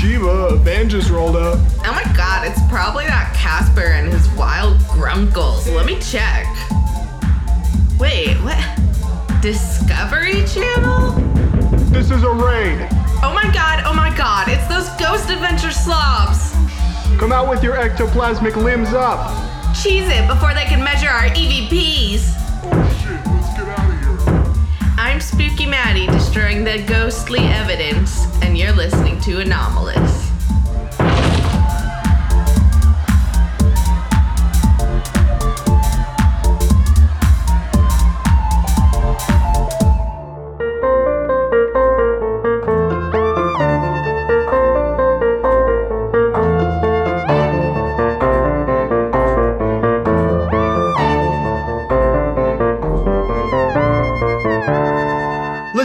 Shiva, a van just rolled up. Oh my god, it's probably that Casper and his wild grunkles. Let me check. Wait, what? Discovery Channel? This is a raid. Oh my god, oh my god, it's those Ghost Adventure slobs. Come out with your ectoplasmic limbs up. Cheese it before they can measure our EVPs. Spooky Maddie, destroying the ghostly evidence, and you're listening to Anomalous.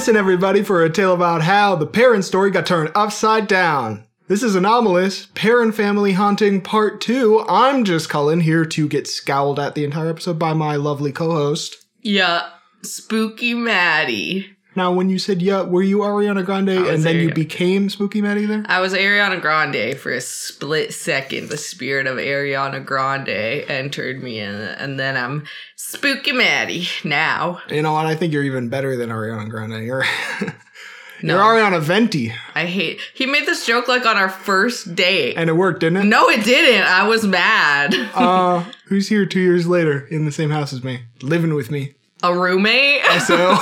Listen, everybody, for a tale about how the Perron story got turned upside down. This is Anomalous, Perron Family Haunting Part 2. I'm just Cullen, here to get scowled at the entire episode by my lovely co host. Yeah, Spooky Maddie. Now, when you said yeah, were you Ariana Grande and then you became Spooky Maddie there? I was Ariana Grande for a split second. The spirit of Ariana Grande entered me, and, and then I'm Spooky Maddie now. You know what? I think you're even better than Ariana Grande. You're, No. you're Ariana Venti. I hate. He made this joke like on our first date. And it worked, didn't it? no, it didn't. I was mad. Uh, who's here two years later in the same house as me, living with me? A roommate. So,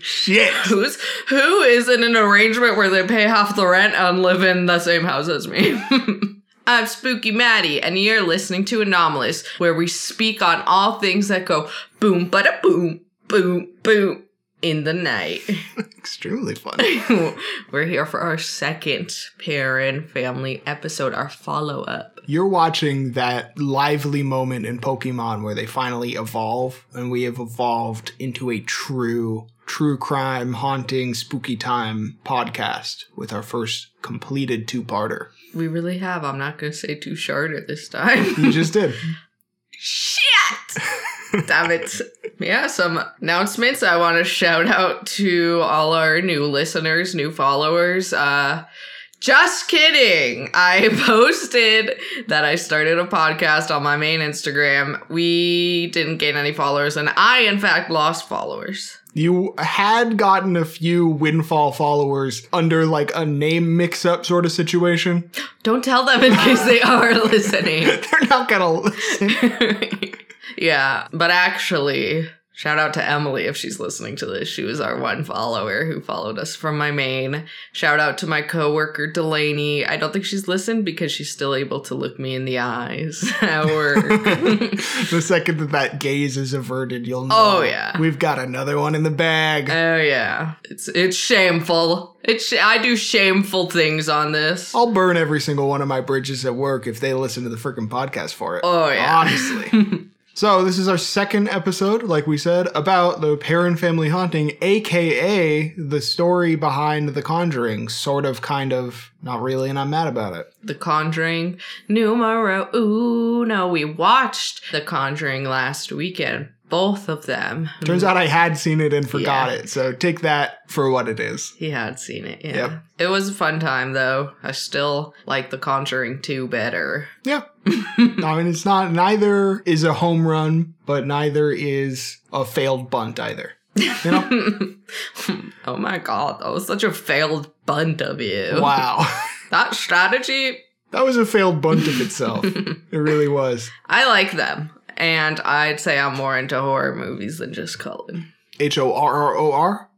shit. Who's who is in an arrangement where they pay half the rent and live in the same house as me? I'm Spooky Maddie, and you're listening to Anomalous, where we speak on all things that go boom, bada boom, boom, boom in the night. Extremely funny. We're here for our second Perron family episode, our follow up. You're watching that lively moment in Pokemon where they finally evolve, and we have evolved into a true, true crime, haunting, spooky time podcast with our first completed two parter. We really have. I'm not gonna say too shorter this time. You just did. Shit! Damn it. Yeah, some announcements. I want to shout out to all our new listeners, new followers. Uh, just kidding. I posted that I started a podcast on my main Instagram. We didn't gain any followers, and I, in fact, lost followers. You had gotten a few windfall followers under like a name mix up sort of situation. Don't tell them in case they are listening. They're not gonna listen. yeah, but actually, shout out to Emily if she's listening to this. She was our one follower who followed us from my main. Shout out to my coworker Delaney. I don't think she's listened because she's still able to look me in the eyes at work. the second that that gaze is averted, you'll oh, know. Oh, yeah. We've got another one in the bag. oh yeah, it's it's shameful. It's sh- I do shameful things on this. I'll burn every single one of my bridges at work if they listen to the freaking podcast for it. Oh, yeah. Honestly. so, this is our second episode, like we said, about the Perron family haunting, aka the story behind The Conjuring. Sort of, kind of, not really, and I'm mad about it. The Conjuring numero uno. We watched The Conjuring last weekend. Both of them. Turns out I had seen it and forgot Yeah. it, so take that for what it is. He had seen it, yeah. Yep. It was a fun time though. I still like The Conjuring 2 better. Yeah. I mean, it's not, neither is a home run, but neither is a failed bunt either. You know? oh my god, that was such a failed bunt of you. wow. That strategy, That was a failed bunt of itself. it really was. I like them. And I'd say I'm more into horror movies than just Cullen. H O R R O R?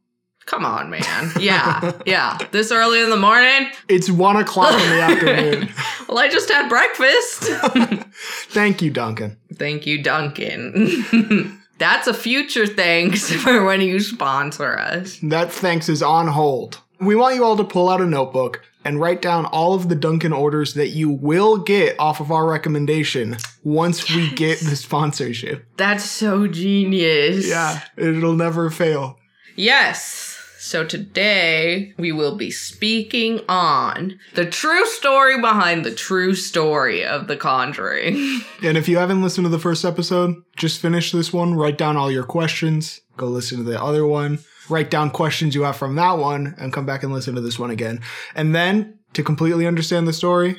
Come on, man. Yeah, yeah. This early in the morning? It's one o'clock in the afternoon. Well, I just had breakfast. Thank you, Dunkin'. Thank you, Dunkin'. That's a future thanks for when you sponsor us. That thanks is on hold. We want you all to pull out a notebook and write down all of the Dunkin' orders that you will get off of our recommendation once we get the sponsorship. That's so genius. Yeah, it'll never fail. Yes. So today we will be speaking on the true story behind the true story of The Conjuring. And if you haven't listened to the first episode, just finish this one, write down all your questions, go listen to the other one. Write down questions you have from that one, and come back and listen to this one again. And then to completely understand the story,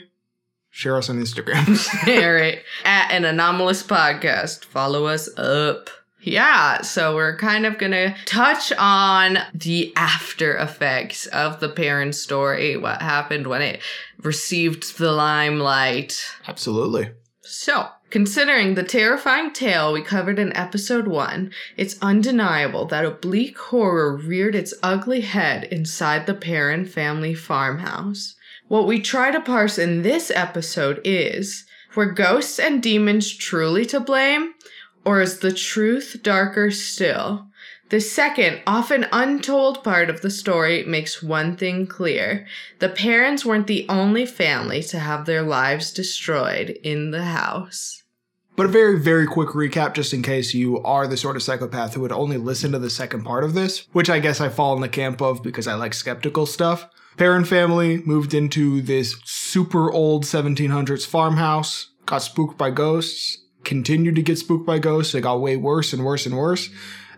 share us on Instagram. All right. At an anomalous podcast. Follow us up. Yeah, so we're kind of gonna touch on the after effects of the Perron story, what happened when it received the limelight. Absolutely. So, considering the terrifying tale we covered in episode one, it's undeniable that a bleak horror reared its ugly head inside the Perron family farmhouse. What we try to parse in this episode is were ghosts and demons truly to blame, or is the truth darker still? The second, often untold part of the story makes one thing clear. The Perrons weren't the only family to have their lives destroyed in the house. But a very, very quick recap, just in case you are the sort of psychopath who would only listen to the second part of this, which I guess I fall in the camp of because I like skeptical stuff. Perron family moved into this super old 1700s farmhouse, got spooked by ghosts, continued to get spooked by ghosts. It got way worse and worse and worse.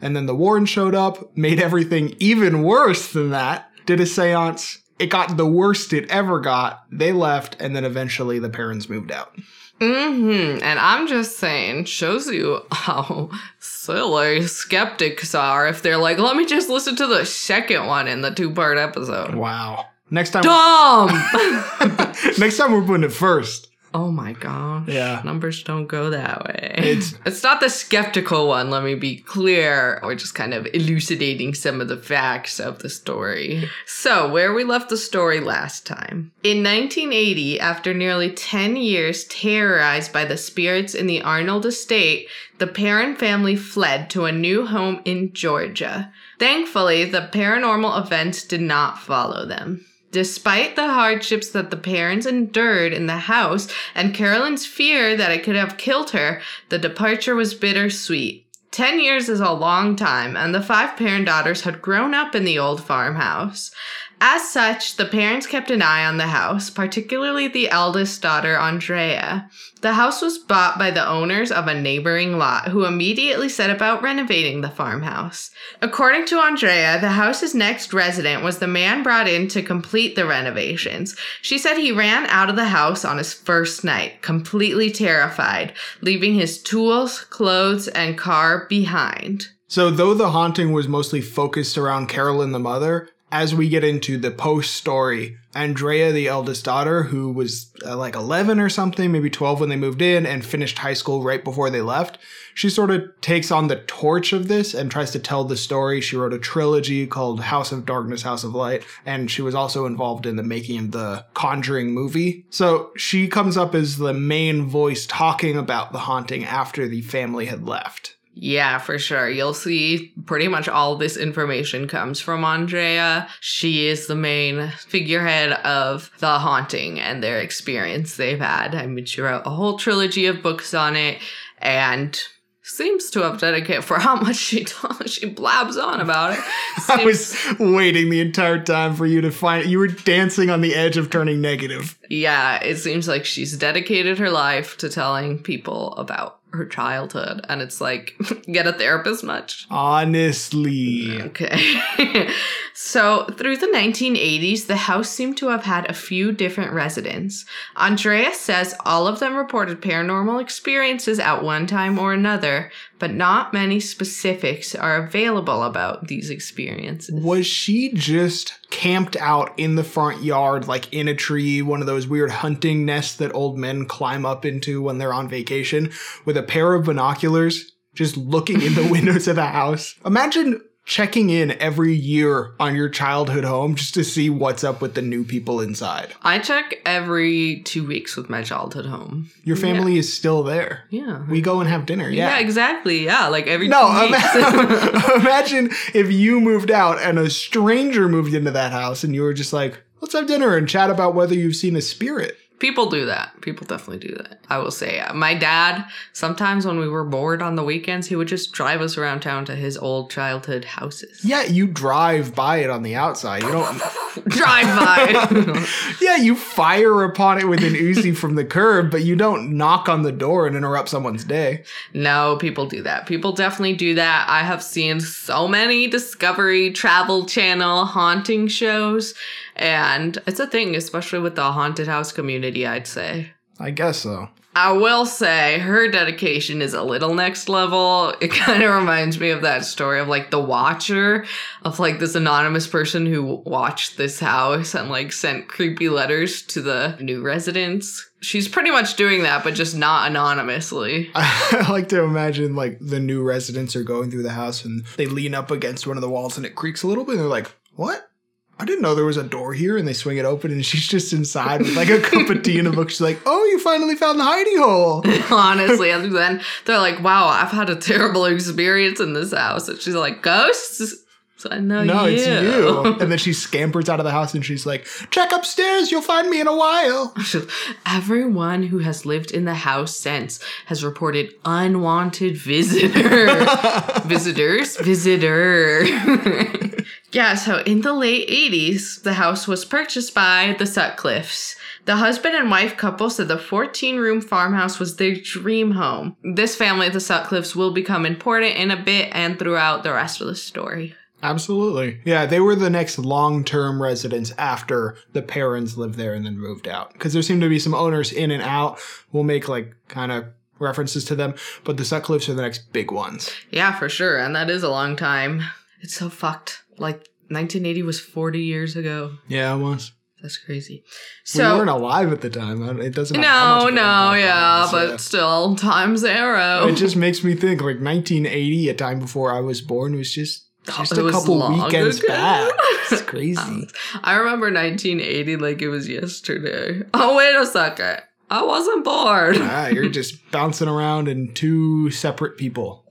And then the Warren showed up, made everything even worse than that, did a seance. It got the worst it ever got. They left, and then eventually the parents moved out. Mm-hmm. And I'm just saying, shows you how silly skeptics are if they're like, let me just listen to the second one in the two-part episode. Wow. Next time, Dumb! next time we're putting it first. Oh my gosh. Yeah. Numbers don't go that way. It's- it's not the skeptical one, let me be clear. We're just kind of elucidating some of the facts of the story. So, where we left the story last time. In 1980, after nearly 10 years terrorized by the spirits in the Arnold estate, the Perrin family fled to a new home in Georgia. Thankfully, the paranormal events did not follow them. Despite the hardships that the parents endured in the house and Carolyn's fear that it could have killed her, the departure was bittersweet. Ten years is a long time, and the five Perron daughters had grown up in the old farmhouse. As such, the Perrons kept an eye on the house, particularly the eldest daughter, Andrea. The house was bought by the owners of a neighboring lot, who immediately set about renovating the farmhouse. According to Andrea, the house's next resident was the man brought in to complete the renovations. She said he ran out of the house on his first night, completely terrified, leaving his tools, clothes, and car behind. So, though the haunting was mostly focused around Carolyn the mother, as we get into the post story, Andrea, the eldest daughter, who was uh, like 11 or something, maybe 12 when they moved in and finished high school right before they left, she sort of takes on the torch of this and tries to tell the story. She wrote a trilogy called House of Darkness, House of Light, and she was also involved in the making of the Conjuring movie. So she comes up as the main voice talking about the haunting after the family had left. Yeah, for sure. You'll see pretty much all this information comes from Andrea. She is the main figurehead of the haunting and their experience they've had. I mean, she wrote a whole trilogy of books on it and seems to have dedicated for how much she she blabs on about it. I was waiting the entire time for you to find you were dancing on the edge of turning negative. yeah, it seems like she's dedicated her life to telling people about her childhood, and it's like get a therapist much. Honestly. Okay. so, through the 1980s, the house seemed to have had a few different residents. Andrea says all of them reported paranormal experiences at one time or another, but not many specifics are available about these experiences. Was she just camped out in the front yard, like in a tree, one of those weird hunting nests that old men climb up into when they're on vacation, with a pair of binoculars, just looking in the windows of the house? Imagine checking in every year on your childhood home just to see what's up with the new people inside. I check every two weeks with my childhood home. Your family is still there. Yeah. We go and have dinner. yeah. Yeah. exactly. Yeah, like every No, ima- imagine if you moved out and a stranger moved into that house and you were just like, let's have dinner and chat about whether you've seen a spirit. People do that. People definitely do that. I will say. Uh, My dad, sometimes when we were bored on the weekends, he would just drive us around town to his old childhood houses. Yeah, you drive by it on the outside. You don't. drive by. Yeah, you fire upon it with an Uzi from the curb, but you don't knock on the door and interrupt someone's day. no, people do that. People definitely do that. I have seen so many Discovery Travel Channel haunting shows, and it's a thing, especially with the haunted house community, I'd say. I guess so. I will say her dedication is a little next level. It kind of reminds me of that story of like the watcher of like this anonymous person who watched this house and like sent creepy letters to the new residents. She's pretty much doing that, but just not anonymously. I like to imagine like the new residents are going through the house and they lean up against one of the walls and it creaks a little bit and they're like, What? I didn't know there was a door here and they swing it open and she's just inside with like a cup of tea and a book. She's like, Oh, you finally found the hidey hole. Honestly, and then they're like, "Wow, I've had a terrible experience in this house." And she's like, "Ghosts." So I know No, you. it's you. And then she scampers out of the house and she's like, Check upstairs, you'll find me in a while. Everyone who has lived in the house since has reported unwanted visitor. Visitors? Visitor. Yeah, so in the late 80s, the house was purchased by the Sutcliffes. The husband and wife couple said the 14 room farmhouse was their dream home. This family, the Sutcliffes, will become important in a bit and throughout the rest of the story. Absolutely. Yeah, they were the next long term residents after the parents lived there and then moved out. Because there seem to be some owners in and out. We'll make like kind of references to them, but the Sutcliffes are the next big ones. Yeah, for sure. And that is a long time. It's so fucked. Like 1980 was 40 years ago. Yeah, it was. That's crazy. we So weren't alive at the time. It doesn't. no, no, yeah, but still, time's arrow. It just makes me think like 1980, a time before I was born, was just just It a couple weekends ago. back. It's crazy. I remember 1980 like it was yesterday. Oh wait a second, I wasn't born. ah, you're just bouncing around in two separate people.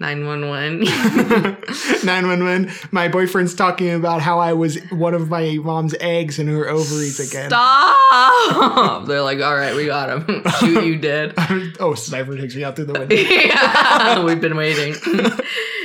911. 911. My boyfriend's talking about how I was one of my mom's eggs in her ovaries again. Stop! They're like, all right, we got him. Shoot you dead. oh, sniper takes me out through the window. yeah, we've been waiting.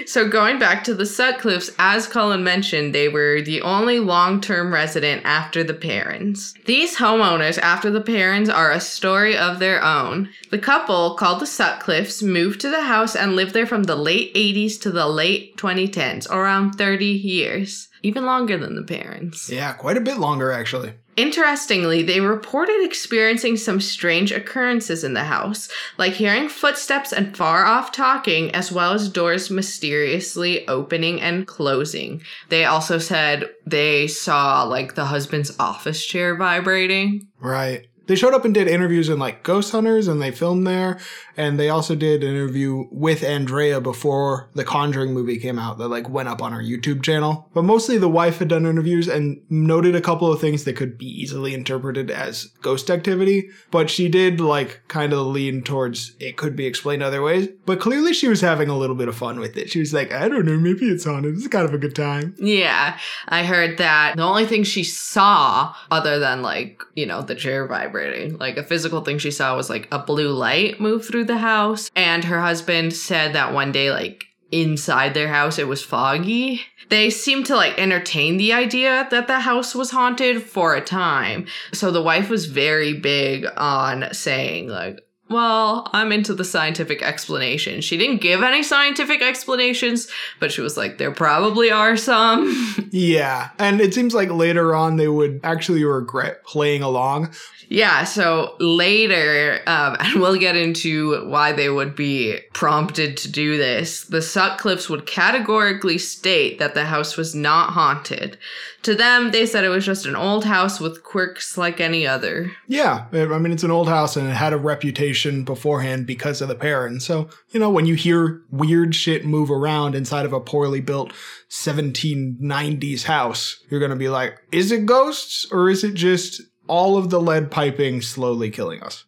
So going back to the Sutcliffes, as Cullen mentioned, they were the only long-term resident after the parents. These homeowners after the parents are a story of their own. The couple, called the Sutcliffes, moved to the house and lived there from the late 80s to the late 2010s, around 30 years. Even longer than the parents. Yeah, quite a bit longer actually. Interestingly, they reported experiencing some strange occurrences in the house, like hearing footsteps and far off talking, as well as doors mysteriously opening and closing. They also said they saw, like, the husband's office chair vibrating. Right. They showed up and did interviews in like Ghost Hunters and they filmed there. And they also did an interview with Andrea before the Conjuring movie came out that like went up on our YouTube channel. But mostly the wife had done interviews and noted a couple of things that could be easily interpreted as ghost activity. But she did like kind of lean towards it could be explained other ways. But clearly she was having a little bit of fun with it. She was like, I don't know, maybe it's haunted. It's kind of a good time. Yeah, I heard that the only thing she saw, other than like, you know, the chair vibrating, like a physical thing she saw was like a blue light move through the house. And her husband said that one day, like, inside their house it was foggy. They seemed to like entertain the idea that the house was haunted for a time. So the wife was very big on saying, like, well, I'm into the scientific explanation. She didn't give any scientific explanations, but she was like, there probably are some. Yeah. And it seems like later on they would actually regret playing along. yeah, so later, um, and we'll get into why they would be prompted to do this, the Sutcliffes would categorically state that the house was not haunted. To them, they said it was just an old house with quirks like any other. Yeah, I mean it's an old house and it had a reputation beforehand because of the parents. So you know when you hear weird shit move around inside of a poorly built 1790s house, you're gonna be like, is it ghosts or is it just all of the lead piping slowly killing us?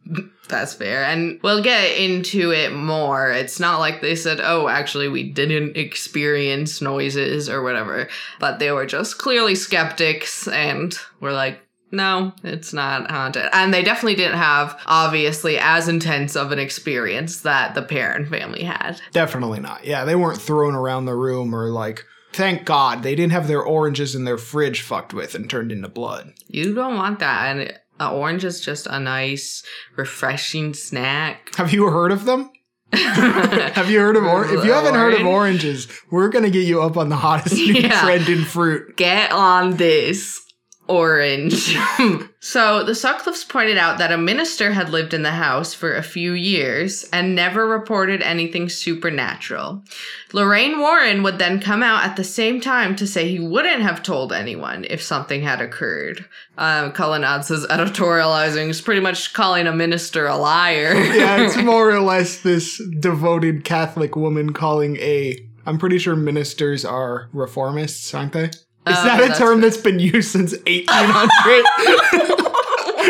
That's fair. And we'll get into it more. It's not like they said, oh, actually, we didn't experience noises or whatever, but they were just clearly skeptics and were like, no, it's not haunted. And they definitely didn't have, obviously, as intense of an experience that the Perron family had. Definitely not. Yeah, they weren't thrown around the room or like Thank God they didn't have their oranges in their fridge fucked with and turned into blood. You don't want that. And an orange is just a nice, refreshing snack. Have you heard of them? Have you heard of or- If you haven't heard of oranges, we're gonna get you up on the hottest new Yeah. trend in fruit. Get on this orange. so the Sutcliffes pointed out that a minister had lived in the house for a few years and never reported anything supernatural. Lorraine Warren would then come out at the same time to say he wouldn't have told anyone if something had occurred. Um, Cullen adds his editorializing is pretty much calling a minister a liar. Yeah, it's more or less this devoted Catholic woman calling a. I'm pretty sure ministers are reformists, aren't they? Is Oh, that a term that's been used since 1800?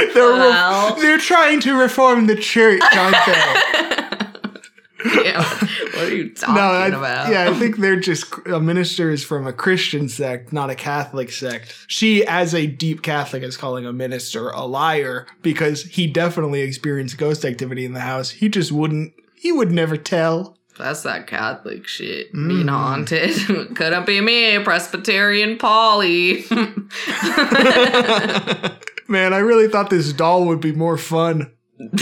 they're, re- they're trying to reform the church, aren't they? Yeah, what are you talking No, I, about? yeah, I think they're just a minister is from a Christian sect, not a Catholic sect. She, as a deep Catholic, is calling a minister a liar because he definitely experienced ghost activity in the house. He just wouldn't. He would never tell. That's that Catholic shit. Mm. Being haunted. Couldn't be me, Presbyterian Polly. Man, I really thought this doll would be more fun.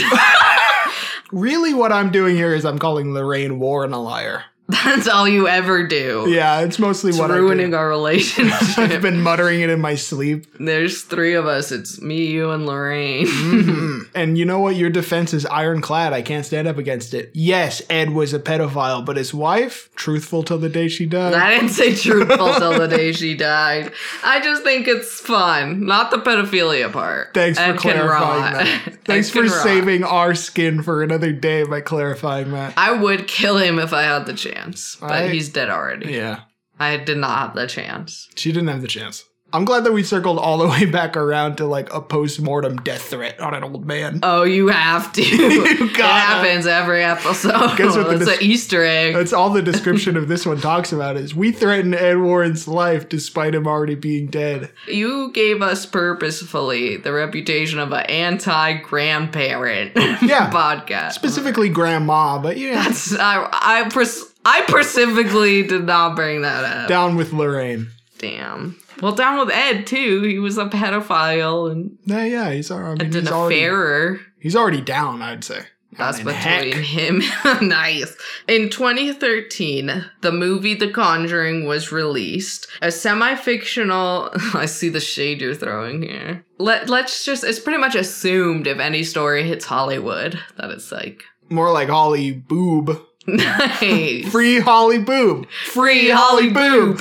really, what I'm doing here is I'm calling Lorraine Warren a liar. That's all you ever do. Yeah, it's mostly It's what ruining our relationship. I've been muttering it in my sleep. There's three of us. It's me, you, and Lorraine. Mhm. and you know what? Your defense is ironclad. I can't stand up against it. Yes, Ed was a pedophile, but his wife, truthful till the day she died. I didn't say truthful till the day she died. I just think it's fun, not the pedophilia part. Thanks for Ed can clarifying that. Thanks for rot. saving our skin for another day by clarifying that. I would kill him if I had the chance, but I- he's dead already. Yeah, I did not have the chance. she didn't have the chance. I'm glad that we circled all the way back around to like a post-mortem death threat on an old man. Oh, you have to. You it happens every episode. Guess what the It's dis- an Easter egg. That's all the description of this one talks about is we threaten Ed Warren's life despite him already being dead. You gave us purposefully the reputation of an anti-grandparent Yeah. podcast. Specifically grandma, but yeah. That's I I, pers- I specifically did not bring that up. Down with Lorraine. Damn. Well, down with Ed too. He was a pedophile and Yeah, yeah, he's, I mean, an he's already affarer. he's already down, I'd say. That's in heck. between him. nice. In 2013, the movie The Conjuring was released. A semi-fictional. I see the shade you're throwing here. Let Let's just. It's pretty much assumed if any story hits Hollywood that it's like More like Holly Boob. Nice. Free Holly Boob. Free Holly Boob.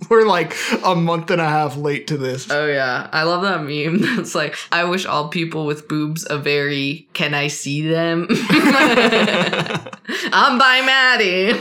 We're like a month and a half late to this. oh yeah, I love that meme. It's like I wish all people with boobs a very can I see them? I'm by Maddie.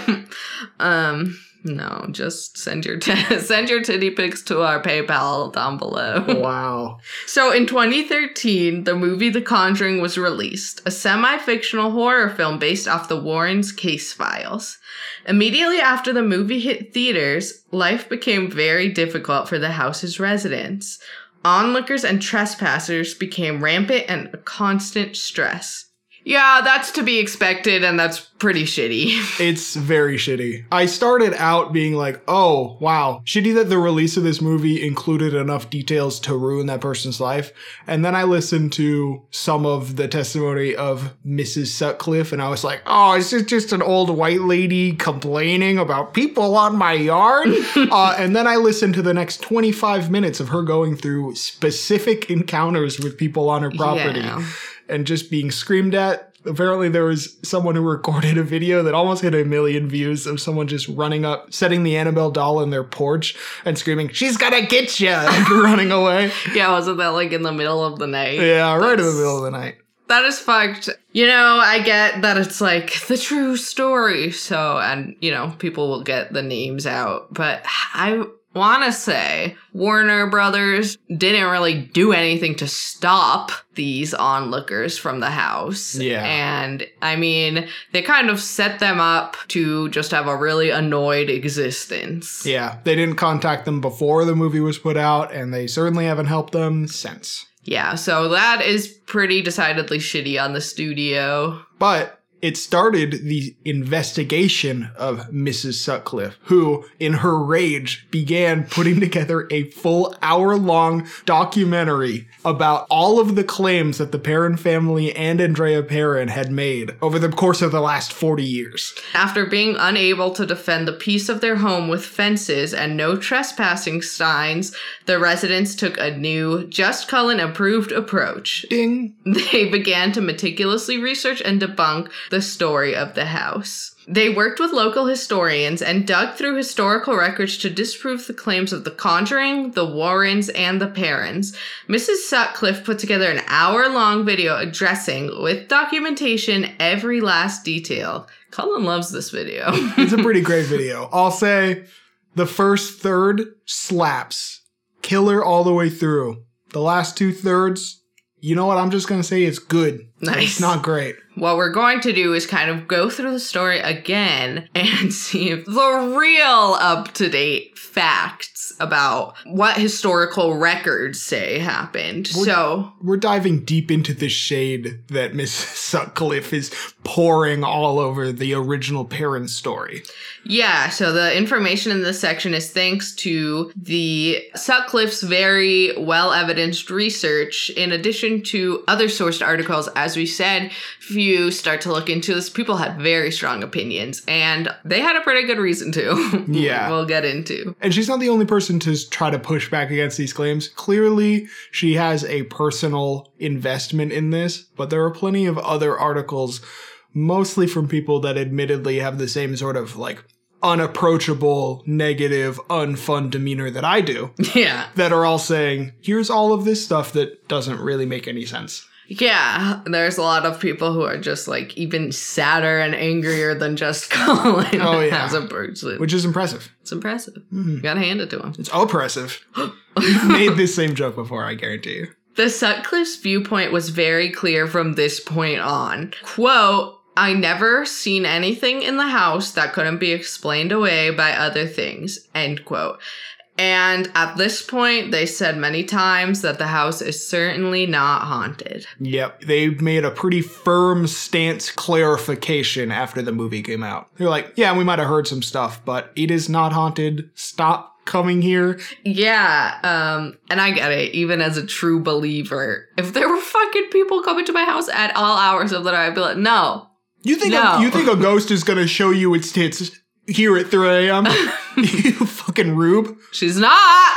Um, no, just send your t- send your titty pics to our PayPal down below. wow. So in 2013, the movie The Conjuring was released, a semi-fictional horror film based off the Warrens case files. Immediately after the movie hit theaters, life became very difficult for the house's residents. Onlookers and trespassers became rampant and a constant stress. Yeah, that's to be expected, and that's pretty shitty. It's very shitty. I started out being like, oh, wow, shitty that the release of this movie included enough details to ruin that person's life. And then I listened to some of the testimony of Mrs. Sutcliffe, and I was like, oh, is this just an old white lady complaining about people on my yard? uh, and then I listened to the next 25 minutes of her going through specific encounters with people on her property Yeah. And just being screamed at. Apparently, there was someone who recorded a video that almost hit a million views of someone just running up, setting the Annabelle doll in their porch and screaming, She's gonna get you! and running away. Yeah, wasn't that like in the middle of the night? Yeah, right in the middle of the night. That is fucked. You know, I get that it's like the true story. So, and, you know, people will get the names out. But I want to say Warner Brothers didn't really do anything to stop these onlookers from the house. Yeah. And I mean, they kind of set them up to just have a really annoyed existence. Yeah, they didn't contact them before the movie was put out, and they certainly haven't helped them since. Yeah, so that is pretty decidedly shitty on the studio. But it started the investigation of Mrs. Sutcliffe, who, in her rage, began putting together a full hour long documentary about all of the claims that the Perron family and Andrea Perron had made over the course of the last 40 years. After being unable to defend the peace of their home with fences and no trespassing signs, the residents took a new, just Cullen approved approach. Ding. They began to meticulously research and debunk the story of the house. They worked with local historians and dug through historical records to disprove the claims of the Conjuring, the Warrens, and the Perrons. Mrs. Sutcliffe put together an hour long video addressing, with documentation, every last detail. Cullen loves this video. It's a pretty great video. I'll say the first third slaps. Killer all the way through. The last two thirds, you know what? I'm just going to say it's good. Nice. It's not great. what we're going to do is kind of go through the story again and see if the real up to date facts about what historical records say happened. Well- so, We're diving deep into the shade that Miss Sutcliffe is pouring all over the original Perron story. yeah, so the information in this section is thanks to the Sutcliffe's very well evidenced research, in addition to other sourced articles. As we said, if you start to look into this, people had very strong opinions, and they had a pretty good reason to. Yeah. we'll get into. And she's not the only person to try to push back against these claims. Clearly, she has a personal investment in this, but there are plenty of other articles, mostly from people that admittedly have the same sort of like unapproachable, negative, unfun demeanor that I do, Yeah. that are all saying, here's all of this stuff that doesn't really make any sense. Yeah, there's a lot of people who are just like even sadder and angrier than just Cullen Oh, yeah. as a person. Which is impressive. it's impressive. Mhm. You gotta hand it to him. It's oppressive. You've made this same joke before, I guarantee you. The Sutcliffe's viewpoint was very clear from this point on. Quote, I never seen anything in the house that couldn't be explained away by other things. End quote. And at this point, they said many times that the house is certainly not haunted. Yep, they made a pretty firm stance clarification after the movie came out. They're like, yeah, we might have heard some stuff, but it is not haunted. Stop coming here. Yeah, um, and I get it, even as a true believer. If there were fucking people coming to my house at all hours of the night, I'd be like, no. You think No. a, you think a ghost is gonna show you its tits here at 3 a.m.? you fucking rube. She's not.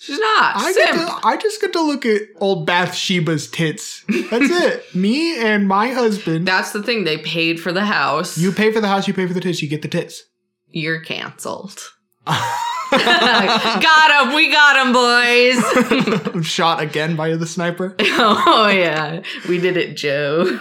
She's not. I get to, I just get to look at old Bathsheba's tits. That's it. Me and my husband. That's the thing. They paid for the house. You pay for the house, you pay for the tits, you get the tits. You're canceled. got him. We got him, boys. Shot again by the sniper. oh, yeah. We did it, Joe.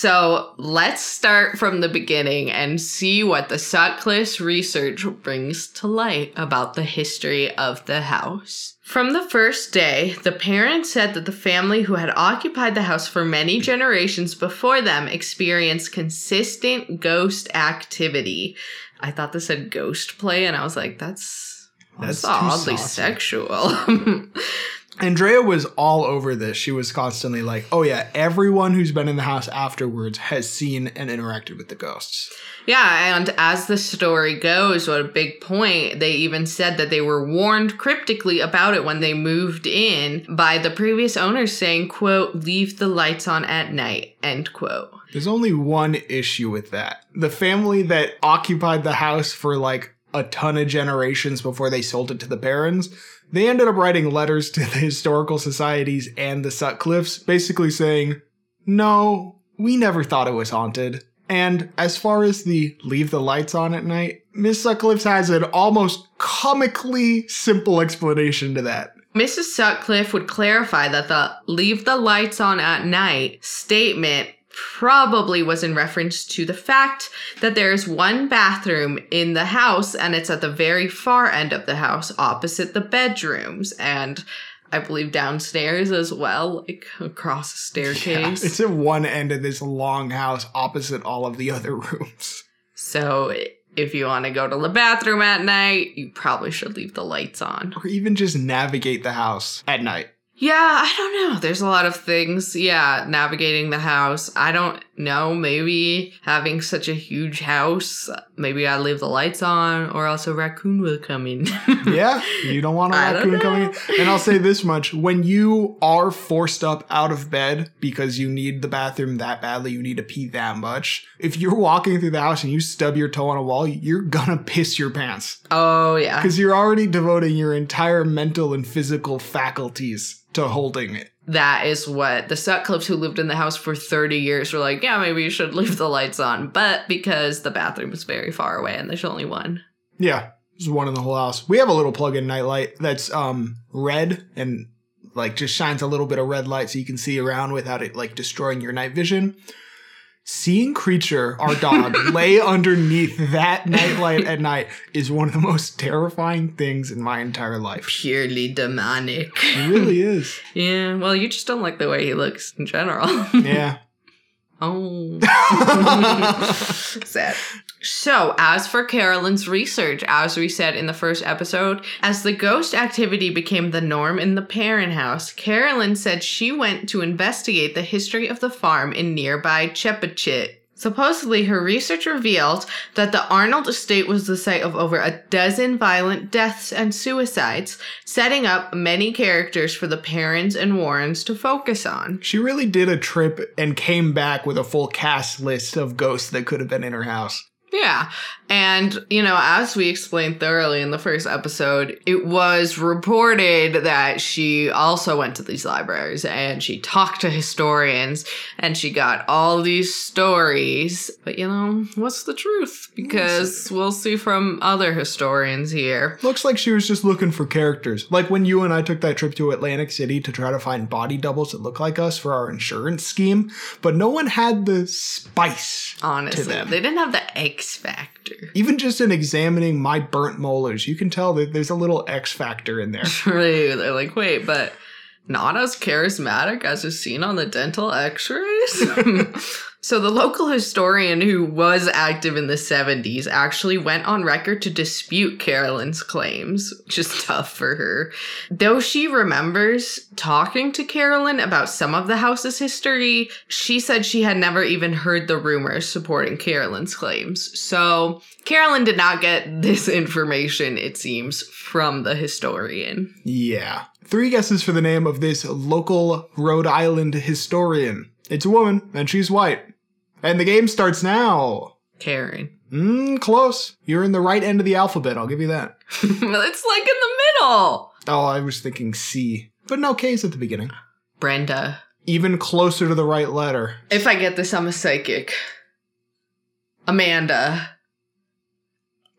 So let's start from the beginning and see what the Sutcliffe's research brings to light about the history of the house. From the first day, the parents said that the family who had occupied the house for many generations before them experienced consistent ghost activity. I thought this said ghost play, and I was like, that's That's that's oddly saucy. sexual. Andrea was all over this. She was constantly like, "Oh yeah, everyone who's been in the house afterwards has seen and interacted with the ghosts." Yeah, and as the story goes, what a big point, they even said that they were warned cryptically about it when they moved in by the previous owners saying, quote, leave the lights on at night, end quote. There's only one issue with that. The family that occupied the house for like a ton of generations before they sold it to the Perrons, they ended up writing letters to the historical societies and the Sutcliffes, basically saying, "No, we never thought it was haunted." And as far as the leave the lights on at night, Miss Sutcliffe has an almost comically simple explanation to that. Mrs. Sutcliffe would clarify that the leave the lights on at night statement probably was in reference to the fact that there is one bathroom in the house and it's at the very far end of the house opposite the bedrooms and I believe downstairs as well, like across a Yeah, staircase. it's at one end of this long house opposite all of the other rooms. so if you want to go to the bathroom at night, you probably should leave the lights on. Or even just navigate the house at night. Yeah, I don't know. There's a lot of things. Yeah, navigating the house. I don't no, maybe having such a huge house, maybe I leave the lights on, or else a raccoon will come in. yeah, you don't want a I raccoon coming in. And I'll say this much when you are forced up out of bed because you need the bathroom that badly, you need to pee that much, if you're walking through the house and you stub your toe on a wall, you're gonna piss your pants oh, yeah. because you're already devoting your entire mental and physical faculties to holding it. That is what the Sutcliffes who lived in the house for 30 years were like, yeah, maybe you should leave the lights on. But because the bathroom is very far away and there's only one. Yeah, there's one in the whole house. We have a little plug-in nightlight that's um red and like just shines a little bit of red light so you can see around without it like destroying your night vision. Seeing Creature, our dog, lay underneath that nightlight at night is one of the most terrifying things in my entire life. Purely demonic. It really is. yeah, well, you just don't like the way he looks in general. Yeah. Oh. Sad. So, as for Carolyn's research, as we said in the first episode, as the ghost activity became the norm in the Perron house, Carolyn said she went to investigate the history of the farm in nearby Chepachet. Supposedly, her research revealed that the Arnold estate was the site of over a dozen violent deaths and suicides, setting up many characters for the Perrons and Warrens to focus on. She really did a trip and came back with a full cast list of ghosts that could have been in her house. Yeah. And, you know, as we explained thoroughly in the first episode, it was reported that she also went to these libraries and she talked to historians and she got all these stories. But, you know, what's the truth? Because we'll see from other historians here. Looks like she was just looking for characters. Like when you and I took that trip to Atlantic City to try to find body doubles that look like us for our insurance scheme, but no one had the spice. Honestly, them. they didn't have the X factor. Even just in examining my burnt molars, you can tell that there's a little X factor in there. True. They're like, wait, but not as charismatic as is seen on the dental x rays? so, the local historian who was active in the 70s actually went on record to dispute Carolyn's claims, which is tough for her. Though she remembers talking to Carolyn about some of the house's history, she said she had never even heard the rumors supporting Carolyn's claims. So, Carolyn did not get this information, it seems, from the historian. Yeah. Three guesses for the name of this local Rhode Island historian. It's a woman, and she's white. And the game starts now. Karen. Mmm, close. You're in the right end of the alphabet, I'll give you that. it's like in the middle. Oh, I was thinking C. But no K's at the beginning. Brenda. Even closer to the right letter. If I get this, I'm a psychic. Amanda.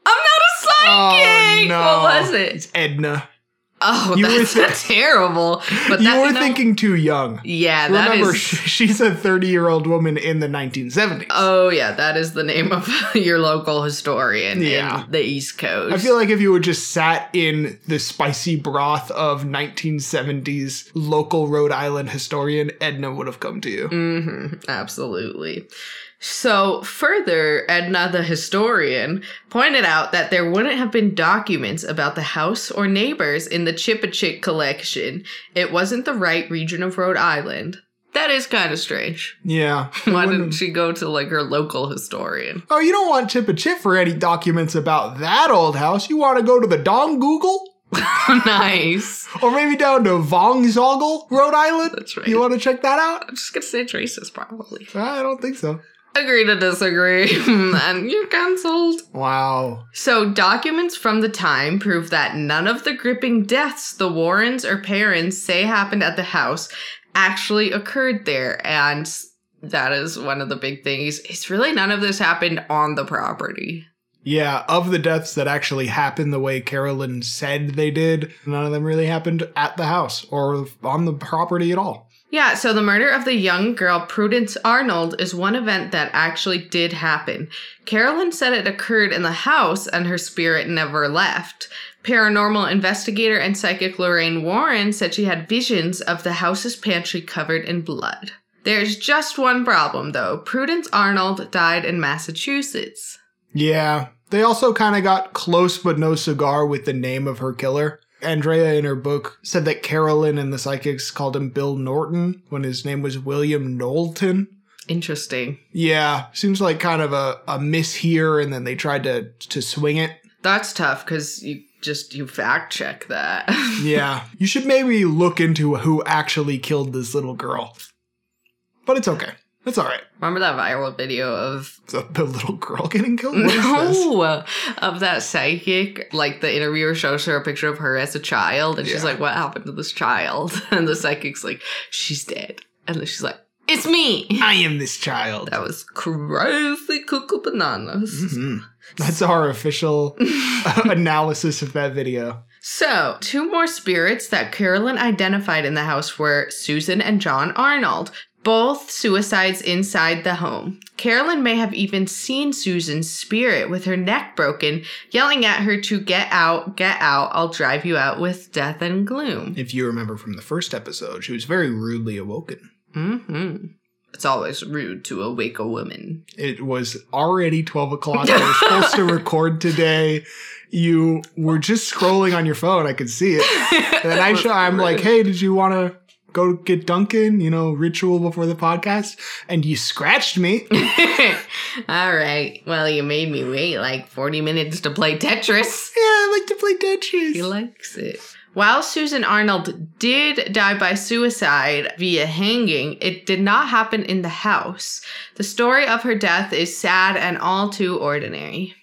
I'm not a oh, psychic! Oh, no. What was it? It's Edna. Oh, You were that's terrible. But you that, were no- thinking too young. Yeah, that Remember, is. she's a 30 year old woman in the 1970s. Oh yeah, that is the name of your local historian Yeah. in the East Coast. I feel like if you had just sat in the spicy broth of 1970s local Rhode Island historian, Edna would have come to you. hmm absolutely. So, further, Edna the historian pointed out that there wouldn't have been documents about the house or neighbors in the Chepachet collection. It wasn't the right region of Rhode Island. That is kind of strange. Yeah. Why didn't she go to like her local historian? Oh, you don't want Chip a Chip for any documents about that old house. You want to go to the Dong Google? nice. Or maybe down to Vongzoggle, Rhode Island? That's right. You want to check that out? I'm just gonna say Traces, probably. I don't think so. Agree to disagree, and you're cancelled. Wow. So, documents from the time prove that none of the gripping deaths the Warrens or Perrons say happened at the house actually occurred there. And that is one of the big things. It's really none of this happened on the property. Yeah, of the deaths that actually happened the way Carolyn said they did, none of them really happened at the house or on the property at all. Yeah, so the murder of the young girl Prudence Arnold is one event that actually did happen. Carolyn said it occurred in the house and her spirit never left. Paranormal investigator and psychic Lorraine Warren said she had visions of the house's pantry covered in blood. There's just one problem though. Prudence Arnold died in Massachusetts. Yeah, they also kind of got close but no cigar with the name of her killer. Andrea in her book said that Carolyn and the psychics called him Bill Norton when his name was William Knowlton. Interesting. Yeah, seems like kind of a, a miss here, and then they tried to to swing it. That's tough because you just you fact check that. Yeah, you should maybe look into who actually killed this little girl. But it's okay. It's all right. Remember that viral video of The, the little girl getting killed. What no of that psychic? Like the interviewer shows her a picture of her as a child, and she's like, "What happened to this child?" And the psychic's like, "She's dead," and then she's like, "It's me." I am this child. That was crazy cuckoo bananas. Mhm. That's our official analysis of that video. So, two more spirits that Carolyn identified in the house were Susan and John Arnold, both suicides inside the home. Carolyn may have even seen Susan's spirit with her neck broken, yelling at her to get out, get out, I'll drive you out with death and gloom. If you remember from the first episode, she was very rudely awoken. Mm-hmm. It's always rude to awake a woman. It was already 12 o'clock. I was supposed to record today. You were just scrolling on your phone. I could see it. And I show, I'm like, hey, did you want to go get Dunkin', you know, ritual before the podcast? And you scratched me. All right. Well, you made me wait like 40 minutes to play Tetris. Yeah, I like to play Tetris. He likes it. While Susan Arnold did die by suicide via hanging, it did not happen in the house. The story of her death is sad and all too ordinary.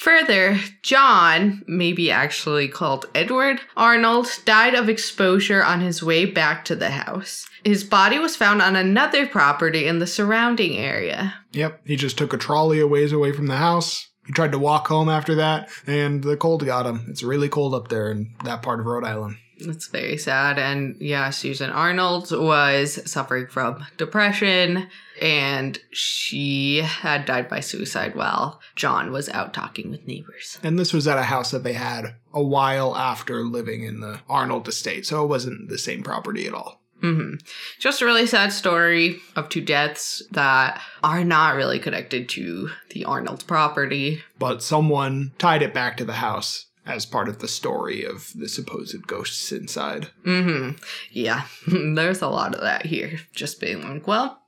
Further, John, maybe actually called Edward Arnold, died of exposure on his way back to the house. His body was found on another property in the surrounding area. Yep, he just took a trolley a ways away from the house. He tried to walk home after that, and the cold got him. It's really cold up there in that part of Rhode Island. That's very sad. And yeah, Susan Arnold was suffering from depression and she had died by suicide while John was out talking with neighbors. And this was at a house that they had a while after living in the Arnold estate, so it wasn't the same property at all. hmm Just a really sad story of two deaths that are not really connected to the Arnold property. But someone tied it back to the house as part of the story of the supposed ghosts inside. Mm-hmm. Yeah, there's a lot of that here. Just being like, well,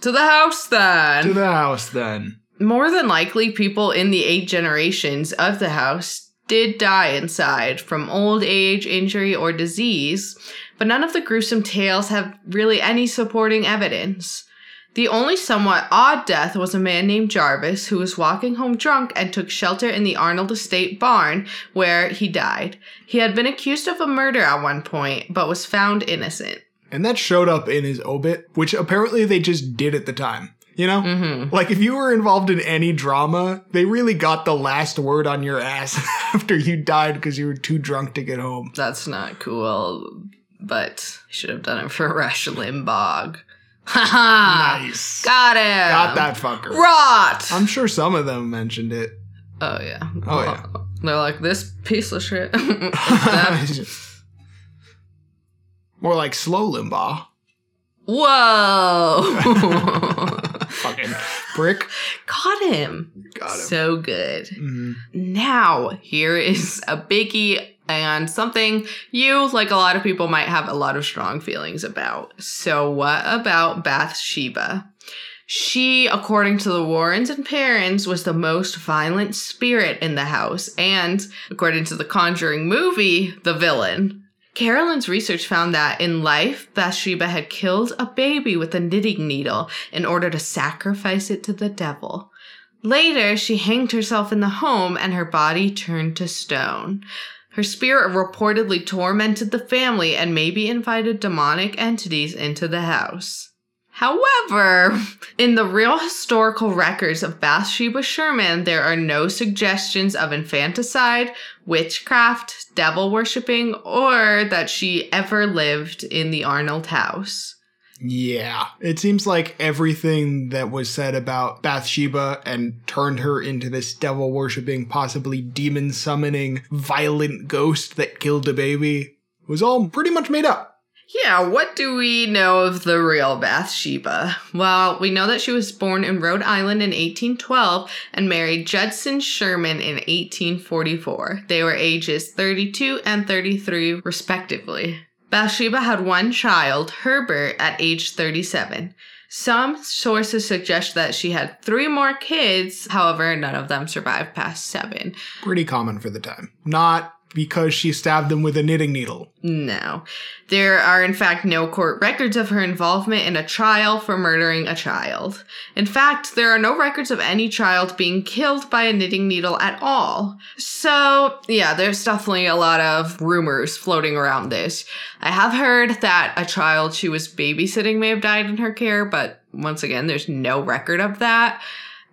to the house then. To the house, then. More than likely, people in the eight generations of the house did die inside from old age, injury, or disease, but none of the gruesome tales have really any supporting evidence. The only somewhat odd death was a man named Jarvis who was walking home drunk and took shelter in the Arnold Estate barn where he died. He had been accused of a murder at one point, but was found innocent. And that showed up in his obit, which apparently they just did at the time. You know? Mm-hmm. Like, if you were involved in any drama, they really got the last word on your ass after you died because you were too drunk to get home. That's not cool, but I should have done it for Rush Limbaugh. Haha! nice. Got him! Got that fucker. Rot! I'm sure some of them mentioned it. oh, yeah. Oh, yeah. They're like, this piece of shit. More like slow Limbaugh. Whoa! Fucking brick. Got him. Got him. So good. Mhm. Now, here is a biggie and something you, like a lot of people, might have a lot of strong feelings about. So, what about Bathsheba? She, according to the Warrens and Perrons, was the most violent spirit in the house, and according to the Conjuring movie, the villain. Carolyn's research found that in life, Bathsheba had killed a baby with a knitting needle in order to sacrifice it to the devil. Later, she hanged herself in the home and her body turned to stone. Her spirit reportedly tormented the family and maybe invited demonic entities into the house. However, in the real historical records of Bathsheba Sherman, there are no suggestions of infanticide, witchcraft, devil worshipping, or that she ever lived in the Arnold house. Yeah. It seems like everything that was said about Bathsheba and turned her into this devil worshipping, possibly demon summoning, violent ghost that killed a baby was all pretty much made up. Yeah, what do we know of the real Bathsheba? Well, we know that she was born in Rhode Island in 1812 and married Judson Sherman in 1844. They were ages 32 and 33, respectively. Bathsheba had one child, Herbert, at age 37. Some sources suggest that she had three more kids, however, none of them survived past seven. Pretty common for the time. Not because she stabbed them with a knitting needle. No. There are, in fact, no court records of her involvement in a trial for murdering a child. In fact, there are no records of any child being killed by a knitting needle at all. So, yeah, there's definitely a lot of rumors floating around this. I have heard that a child she was babysitting may have died in her care, but once again, there's no record of that.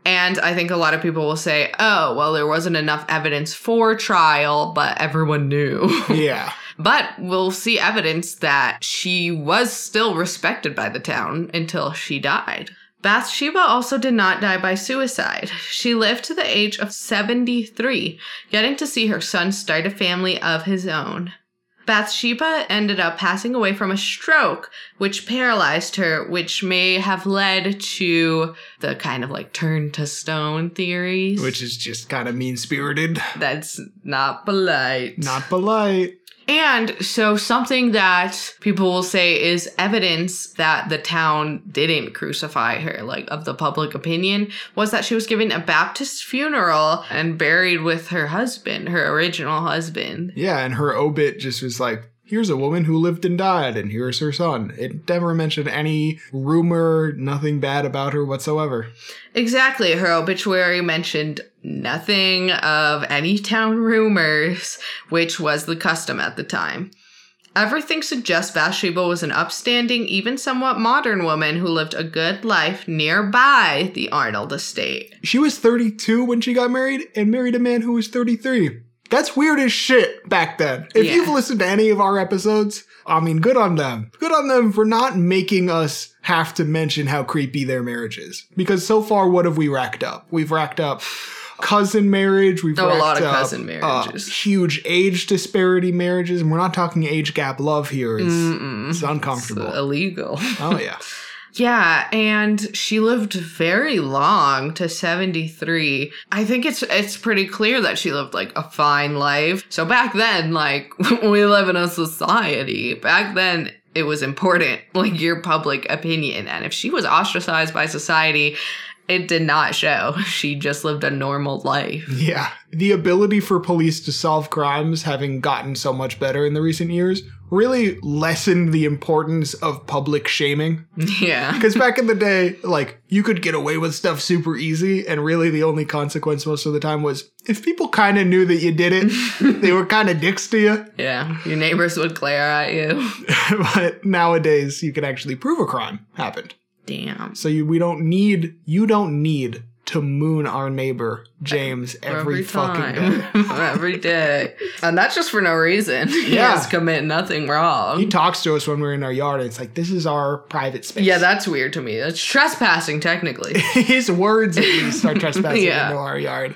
And I think a lot of people will say, oh, well, there wasn't enough evidence for trial, but everyone knew. Yeah. but we'll see evidence that she was still respected by the town until she died. Bathsheba also did not die by suicide. She lived to the age of 73, getting to see her son start a family of his own. Bathsheba ended up passing away from a stroke, which paralyzed her, which may have led to the kind of like turn to stone theories. Which is just kind of mean spirited. That's not polite. Not polite. And so, something that people will say is evidence that the town didn't crucify her, like of the public opinion, was that she was given a Baptist funeral and buried with her husband, her original husband. Yeah, and her obit just was like, here's a woman who lived and died, and here's her son. It never mentioned any rumor, nothing bad about her whatsoever. Exactly. Her obituary mentioned nothing of any town rumors, which was the custom at the time. Everything suggests Bathsheba was an upstanding, even somewhat modern woman who lived a good life nearby the Arnold estate. She was 32 when she got married and married a man who was 33. That's weird as shit back then. If Yeah. you've listened to any of our episodes, I mean, good on them. Good on them for not making us have to mention how creepy their marriage is. Because so far, what have we racked up? We've racked up cousin marriage. We've Oh, a lot of up, cousin uh, marriages. huge age disparity marriages. And we're not talking age gap love here. It's, it's uncomfortable. It's illegal. oh, yeah. Yeah, and she lived very long to 73. I think it's it's pretty clear that she lived like a fine life. So back then, like we live in a society. Back then it was important like your public opinion and if she was ostracized by society, it did not show. She just lived a normal life. Yeah. The ability for police to solve crimes having gotten so much better in the recent years really lessened the importance of public shaming. Yeah. Because back in the day, like, you could get away with stuff super easy, and really the only consequence most of the time was if people kind of knew that you did it, they were kind of dicks to you. Yeah. Your neighbors would glare at you. but nowadays, you can actually prove a crime happened. Damn. So you, we don't need, you don't need to moon our neighbor, James, every, fucking day. every day. And that's just for no reason. He Yeah. has commit nothing wrong. He talks to us when we're in our yard, and it's like, this is our private space. yeah, that's weird to me. That's trespassing, technically. his words at least are trespassing Yeah. into our yard.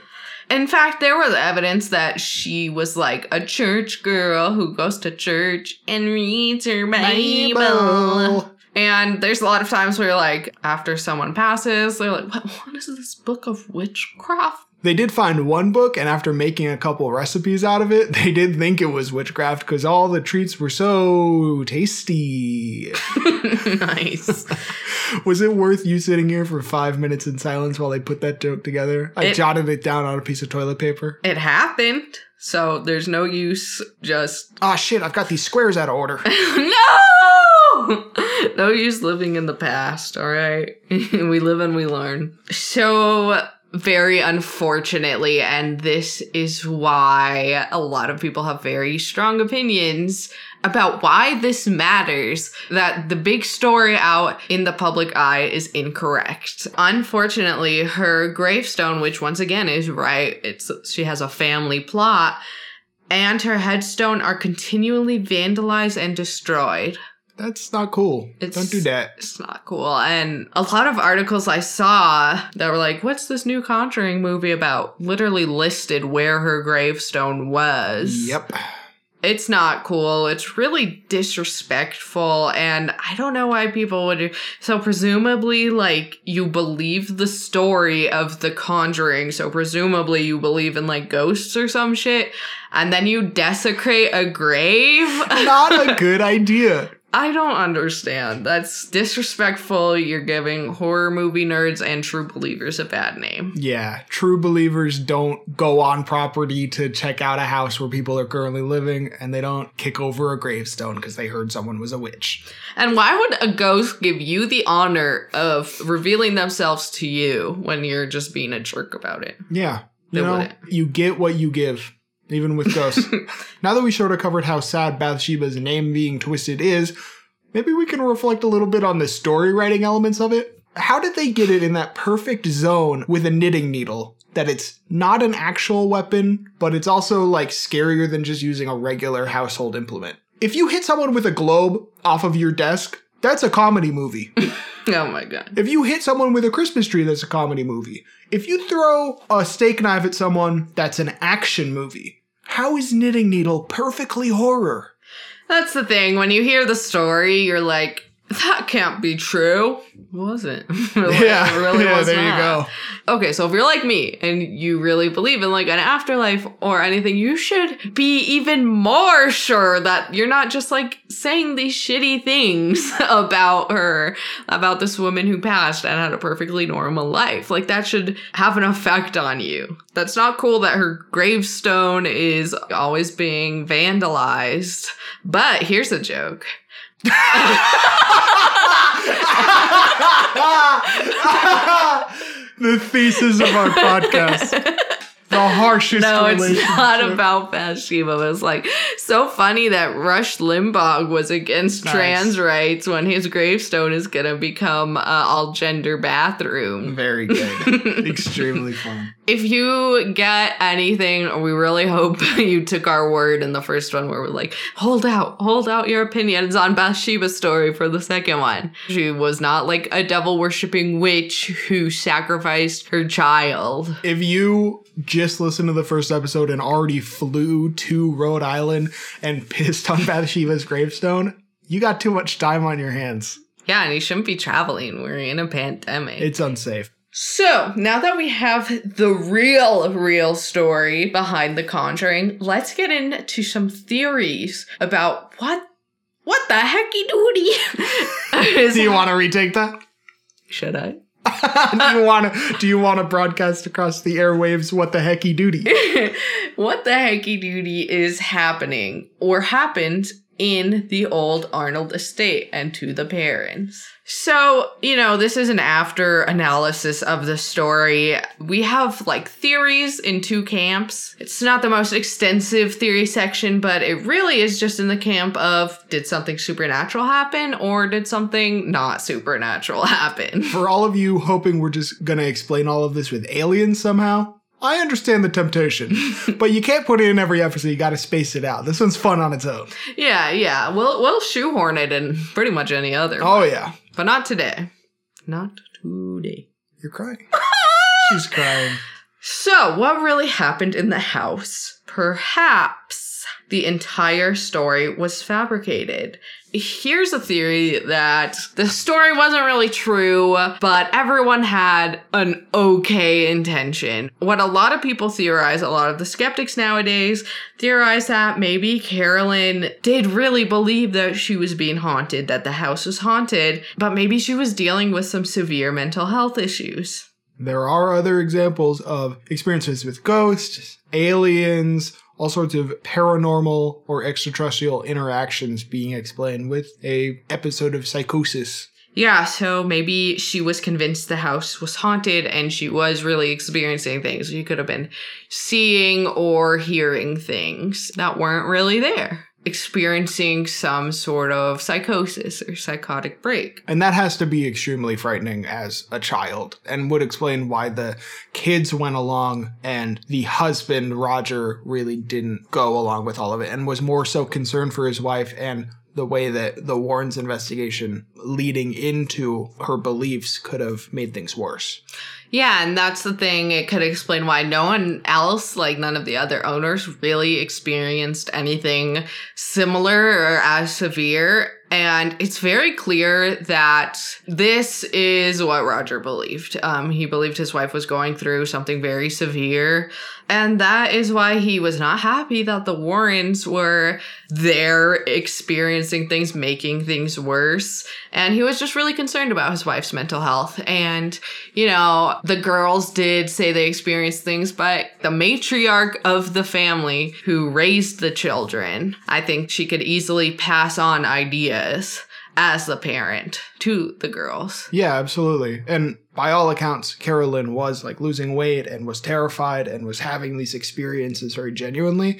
In fact, there was evidence that she was like a church girl who goes to church and reads her Bible. And there's a lot of times where, like, after someone passes, they're like, what, what is this book of witchcraft? They did find one book, and after making a couple recipes out of it, they did think it was witchcraft because all the treats were so tasty. nice. was it worth you sitting here for five minutes in silence while they put that joke together? I It- jotted it down on a piece of toilet paper. It happened. So there's no use just Ah, shit, I've got these squares out of order. no! No use living in the past, all right? we live and we learn. So, very unfortunately, and this is why a lot of people have very strong opinions about why this matters that the big story out in the public eye is incorrect. Unfortunately, her gravestone, which once again is right, it's she has a family plot, and her headstone are continually vandalized and destroyed. That's not cool. It's- Don't do that. It's not cool. And a lot of articles I saw that were like, what's this new Conjuring movie about? Literally listed where her gravestone was. Yep. It's not cool. It's really disrespectful. And I don't know why people would do. So, presumably, like, you believe the story of the Conjuring. So, presumably, you believe in, like, ghosts or some shit. And then you desecrate a grave. Not a good idea. I don't understand. That's disrespectful. You're giving horror movie nerds and true believers a bad name. Yeah, true believers don't go on property to check out a house where people are currently living, and they don't kick over a gravestone because they heard someone was a witch. And why would a ghost give you the honor of revealing themselves to you when you're just being a jerk about it? Yeah, They you know, wouldn't. you get what you give, even with ghosts. now that we sort of covered how sad Bathsheba's name being twisted is, maybe we can reflect a little bit on the story writing elements of it. How did they get it in that perfect zone with a knitting needle? That it's not an actual weapon, but it's also like scarier than just using a regular household implement. If you hit someone with a globe off of your desk, that's a comedy movie. Oh my god. If you hit someone with a Christmas tree, that's a comedy movie. If you throw a steak knife at someone, that's an action movie. How is Knitting Needle perfectly horror? That's the thing. When you hear the story, you're like, that can't be true. Was it? Really- yeah, it really yeah, was there not. you go. Okay, so if you're like me and you really believe in like an afterlife or anything, you should be even more sure that you're not just like saying these shitty things about her, about this woman who passed and had a perfectly normal life. Like that should have an effect on you. That's not cool that her gravestone is always being vandalized. But here's a joke. the thesis of our podcast. The harshest No, it's not about Bathsheba. It was like so funny that Rush Limbaugh was against Nice. trans rights when his gravestone is gonna become a all gender bathroom. Very good. Extremely fun. If you get anything, we really hope you took our word in the first one where we're like, hold out, hold out your opinions on Bathsheba's story for the second one. She was not like a devil worshipping witch who sacrificed her child. If you just listened to the first episode and already flew to Rhode Island and pissed on Bathsheba's gravestone, you got too much time on your hands. Yeah, and you shouldn't be traveling. We're in a pandemic. It's unsafe. So, now that we have the real, real story behind The Conjuring, let's get into some theories about what what the hecky doody is. Do you want to retake that? Should I? do you want to? Do you want to broadcast across the airwaves? What the hecky duty? what the hecky doody is happening or happened in the old Arnold estate and to the parents. So, you know, this is an after analysis of the story. We have like theories in two camps. It's not the most extensive theory section, but it really is just in the camp of did something supernatural happen or did something not supernatural happen? For all of you hoping we're just gonna explain all of this with aliens somehow, I understand the temptation, but you can't put it in every episode. You got to space it out. This one's fun on its own. yeah, yeah. We'll we'll shoehorn it in pretty much any other. Oh yeah, But not today. Not today. you're crying. She's crying. So, what really happened in the house? Perhaps the entire story was fabricated. Here's a theory that the story wasn't really true, but everyone had an okay intention. What a lot of people theorize, a lot of the skeptics nowadays theorize that maybe Carolyn did really believe that she was being haunted, that the house was haunted, but maybe she was dealing with some severe mental health issues. There are other examples of experiences with ghosts, aliens, all sorts of paranormal or extraterrestrial interactions being explained with a episode of psychosis. Yeah, so maybe she was convinced the house was haunted and she was really experiencing things. She could have been seeing or hearing things that weren't really there, experiencing some sort of psychosis or psychotic break. And that has to be extremely frightening as a child and would explain why the kids went along and the husband, Roger, really didn't go along with all of it and was more so concerned for his wife and the way that the Warrens investigation leading into her beliefs could have made things worse. Yeah, and that's the thing. It could explain why no one else, like none of the other owners, really experienced anything similar or as severe. And it's very clear that this is what Roger believed. Um, he believed his wife was going through something very severe. And that is why he was not happy that the Warrens were there experiencing things, making things worse. And he was just really concerned about his wife's mental health. And, you know, the girls did say they experienced things, but the matriarch of the family who raised the children, I think she could easily pass on ideas as the parent to the girls. Yeah, absolutely. And by all accounts, Carolyn was like losing weight and was terrified and was having these experiences very genuinely.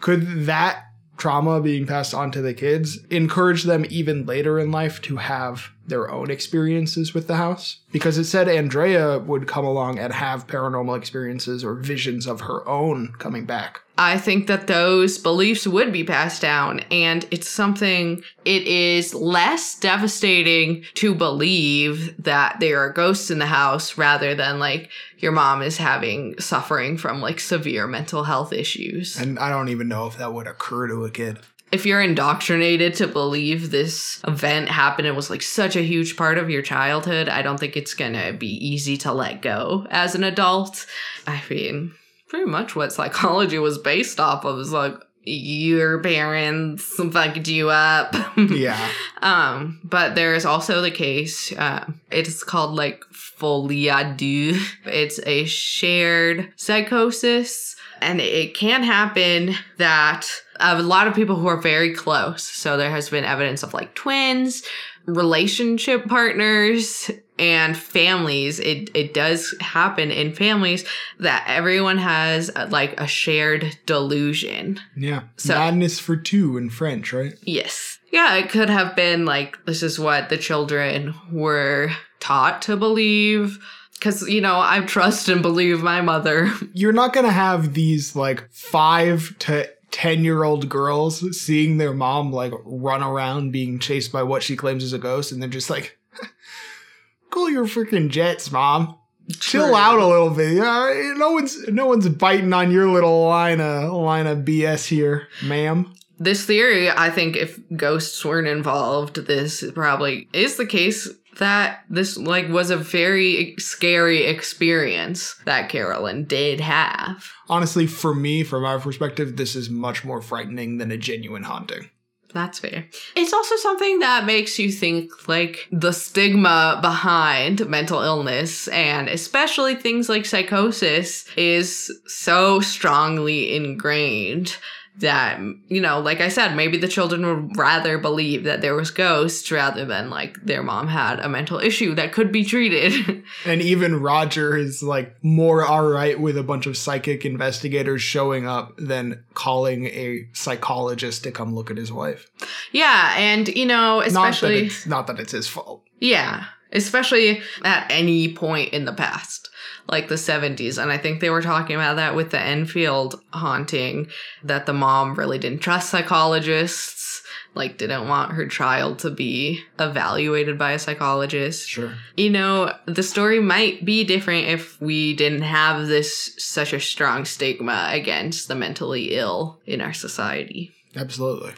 Could that trauma being passed on to the kids encourage them even later in life to have their own experiences with the house? Because it said Andrea would come along and have paranormal experiences or visions of her own coming back. I think that those beliefs would be passed down, and it's something, it is less devastating to believe that there are ghosts in the house rather than like your mom is having suffering from like severe mental health issues. And I don't even know if that would occur to a kid. If you're indoctrinated to believe this event happened and was like such a huge part of your childhood, I don't think it's gonna be easy to let go as an adult. I mean, pretty much what psychology was based off of is like your parents fucked you up. Yeah. Um, but there is also the case, uh, it's called like folie à deux. It's a shared psychosis, and it can happen that a lot of people who are very close. So there has been evidence of like twins, relationship partners, and families. It it does happen in families that everyone has uh, like a shared delusion. Yeah. So- Madness for two in French, right? Yes. Yeah, it could have been like this is what the children were taught to believe. Because, you know, I trust and believe my mother. You're not going to have these like five to 10 year old girls seeing their mom like run around being chased by what she claims is a ghost and they're just like, cool your freaking jets, mom. Chill out a little bit. Yeah, no one's no one's biting on your little line of line of BS here, ma'am. This theory, I think if ghosts weren't involved, this probably is the case that this like was a very scary experience that Carolyn did have. Honestly, for me, from our perspective, this is much more frightening than a genuine haunting. That's fair. It's also something that makes you think like the stigma behind mental illness and especially things like psychosis is so strongly ingrained that you know like i said maybe the children would rather believe that there was ghosts rather than like their mom had a mental issue that could be treated And even Roger is like more alright with a bunch of psychic investigators showing up than calling a psychologist to come look at his wife. yeah and you know Not that especially it's not that it's his fault. Yeah, especially at any point in the past, like the 70s. And I think they were talking about that with the Enfield haunting, that the mom really didn't trust psychologists, like, didn't want her child to be evaluated by a psychologist. Sure. You know, the story might be different if we didn't have this such a strong stigma against the mentally ill in our society. Absolutely.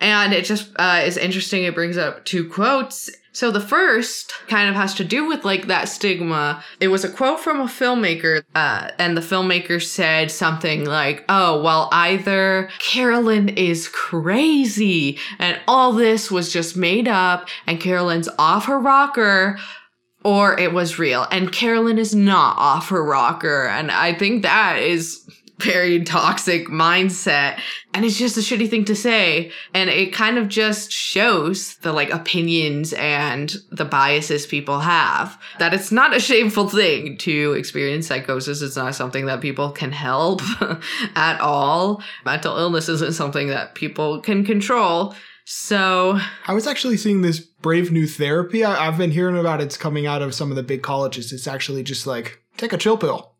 And it just uh, is interesting. It brings up two quotes. So the first kind of has to do with like that stigma. It was a quote from a filmmaker, uh, and the filmmaker said something like, "Oh, well, either Carolyn is crazy, and all this was just made up, and Carolyn's off her rocker." Or it was real, and Carolyn is not off her rocker. And I think that is very toxic mindset and it's just a shitty thing to say and it kind of just shows the like opinions and the biases people have that it's not a shameful thing to experience psychosis it's not something that people can help at all mental illness isn't something that people can control so I was actually seeing this brave new therapy. I, I've been hearing about it's coming out of some of the big colleges. It's actually just like take a chill pill.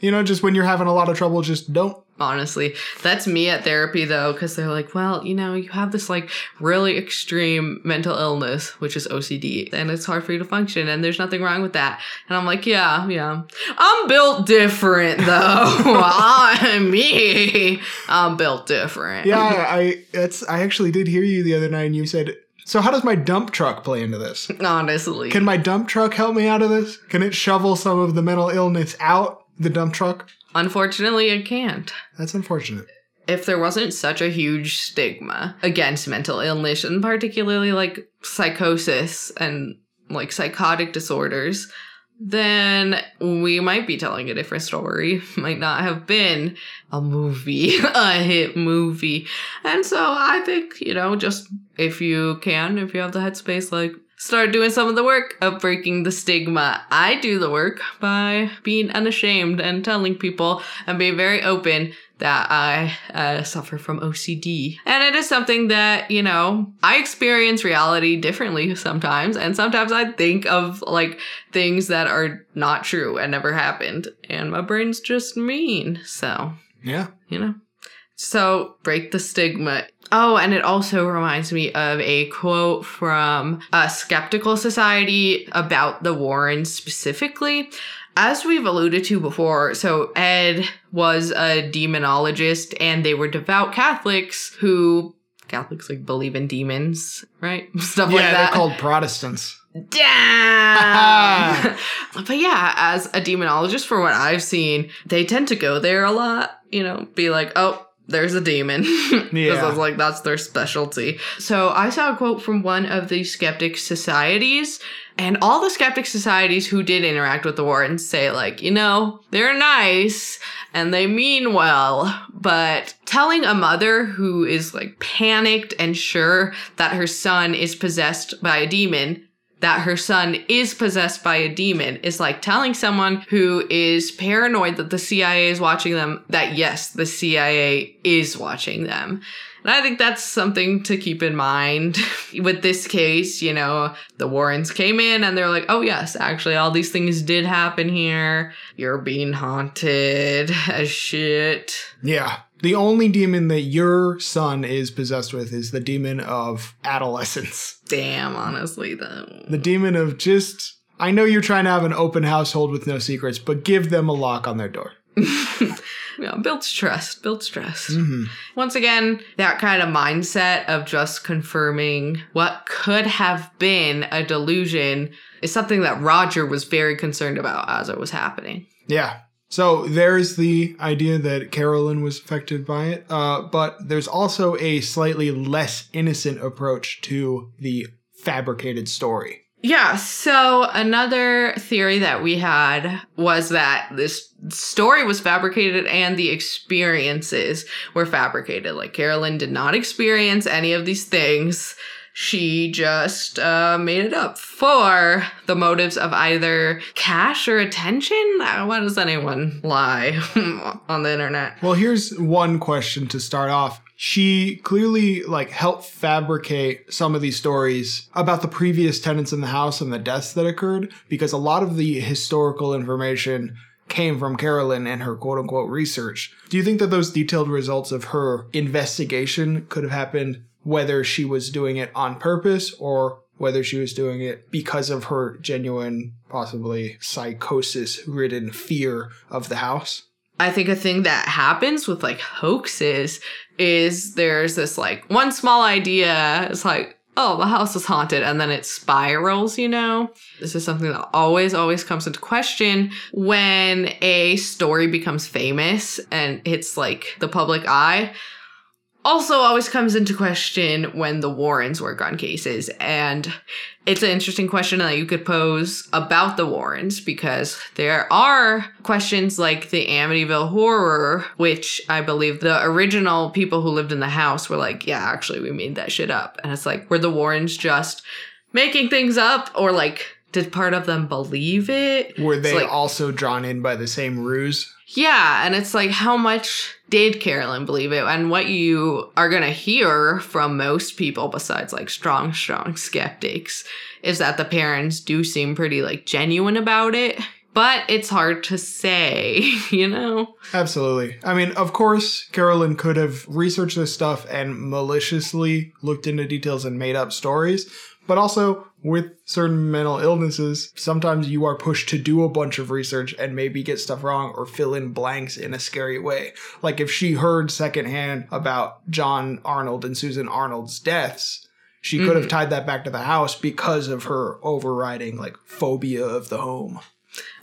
You know, just when you're having a lot of trouble, just don't. honestly that's me at therapy though because they're like well you know you have this like really extreme mental illness which is ocd and it's hard for you to function and there's nothing wrong with that and i'm like yeah yeah i'm built different though i'm me i'm built different Yeah, I that's I actually did hear you the other night, and you said So how does my dump truck play into this? Honestly. Can my dump truck help me out of this? Can it shovel some of the mental illness out the dump truck? Unfortunately, it can't. That's unfortunate. If there wasn't such a huge stigma against mental illness, and particularly like psychosis and like psychotic disorders, then we might be telling a different story. Might not have been a movie, a hit movie. And so I think, you know, just if you can, if you have the headspace, like start doing some of the work of breaking the stigma. I do the work by being unashamed and telling people and being very open that I uh, suffer from OCD. And it is something that, you know, I experience reality differently sometimes. And sometimes I think of like things that are not true and never happened. And my brain's just mean. So, Yeah. you know. So break the stigma. Oh, and it also reminds me of a quote from a skeptical society about the Warrens specifically. As we've alluded to before, so Ed was a demonologist and they were devout Catholics who Catholics like believe in demons, right? Stuff yeah, like that. Yeah, they're called Protestants. Damn. but yeah, as a demonologist, for what I've seen, they tend to go there a lot. You know, be like, oh, there's a demon. Because Yeah. I was like, that's their specialty. So I saw a quote from one of the skeptic societies, and all the skeptic societies who did interact with the Warrens say, like, you know, they're nice and they mean well, but telling a mother who is like panicked and sure that her son is possessed by a demon that her son is possessed by a demon is like telling someone who is paranoid that the CIA is watching them that yes, the CIA is watching them. And I think that's something to keep in mind with this case. You know, the Warrens came in and they're like, oh, yes, actually, all these things did happen here. You're being haunted as shit. Yeah. The only demon that your son is possessed with is the demon of adolescence. Damn, honestly, though. The demon of just, I know you're trying to have an open household with no secrets, but give them a lock on their door. yeah, builds trust, builds trust. hmm Once again, that kind of mindset of just confirming what could have been a delusion is something that Roger was very concerned about as it was happening. Yeah. So there's the idea that Carolyn was affected by it, uh, but there's also a slightly less innocent approach to the fabricated story. Yeah, so another theory that we had was that this story was fabricated and the experiences were fabricated. Like Carolyn did not experience any of these things. She just uh, made it up for the motives of either cash or attention. Why does anyone lie on the internet? Well, here's one question to start off. She clearly like helped fabricate some of these stories about the previous tenants in the house and the deaths that occurred because a lot of the historical information came from Carolyn and her quote unquote research. Do you think that those detailed results of her investigation could have happened whether she was doing it on purpose or whether she was doing it because of her genuine, possibly psychosis ridden fear of the house? I think a thing that happens with like hoaxes is there's this like one small idea. It's like, oh, the house is haunted. And then it spirals, you know? This is something that always, always comes into question when a story becomes famous and hits like the public eye. Also, always comes into question when the Warrens work on cases. And it's an interesting question that you could pose about the Warrens because there are questions like the Amityville horror, which I believe the original people who lived in the house were like, yeah, actually, we made that shit up. And it's like, were the Warrens just making things up or like, did part of them believe it? Were they like- also drawn in by the same ruse? Yeah, and it's like how much did Carolyn believe it? And what you are going to hear from most people besides like strong strong skeptics is that the parents do seem pretty like genuine about it, but it's hard to say, you know. Absolutely. I mean, of course, Carolyn could have researched this stuff and maliciously looked into details and made up stories. But also, with certain mental illnesses, sometimes you are pushed to do a bunch of research and maybe get stuff wrong or fill in blanks in a scary way. Like if she heard secondhand about John Arnold and Susan Arnold's deaths, She could have mm-hmm. tied that back to the house because of her overriding like phobia of the home.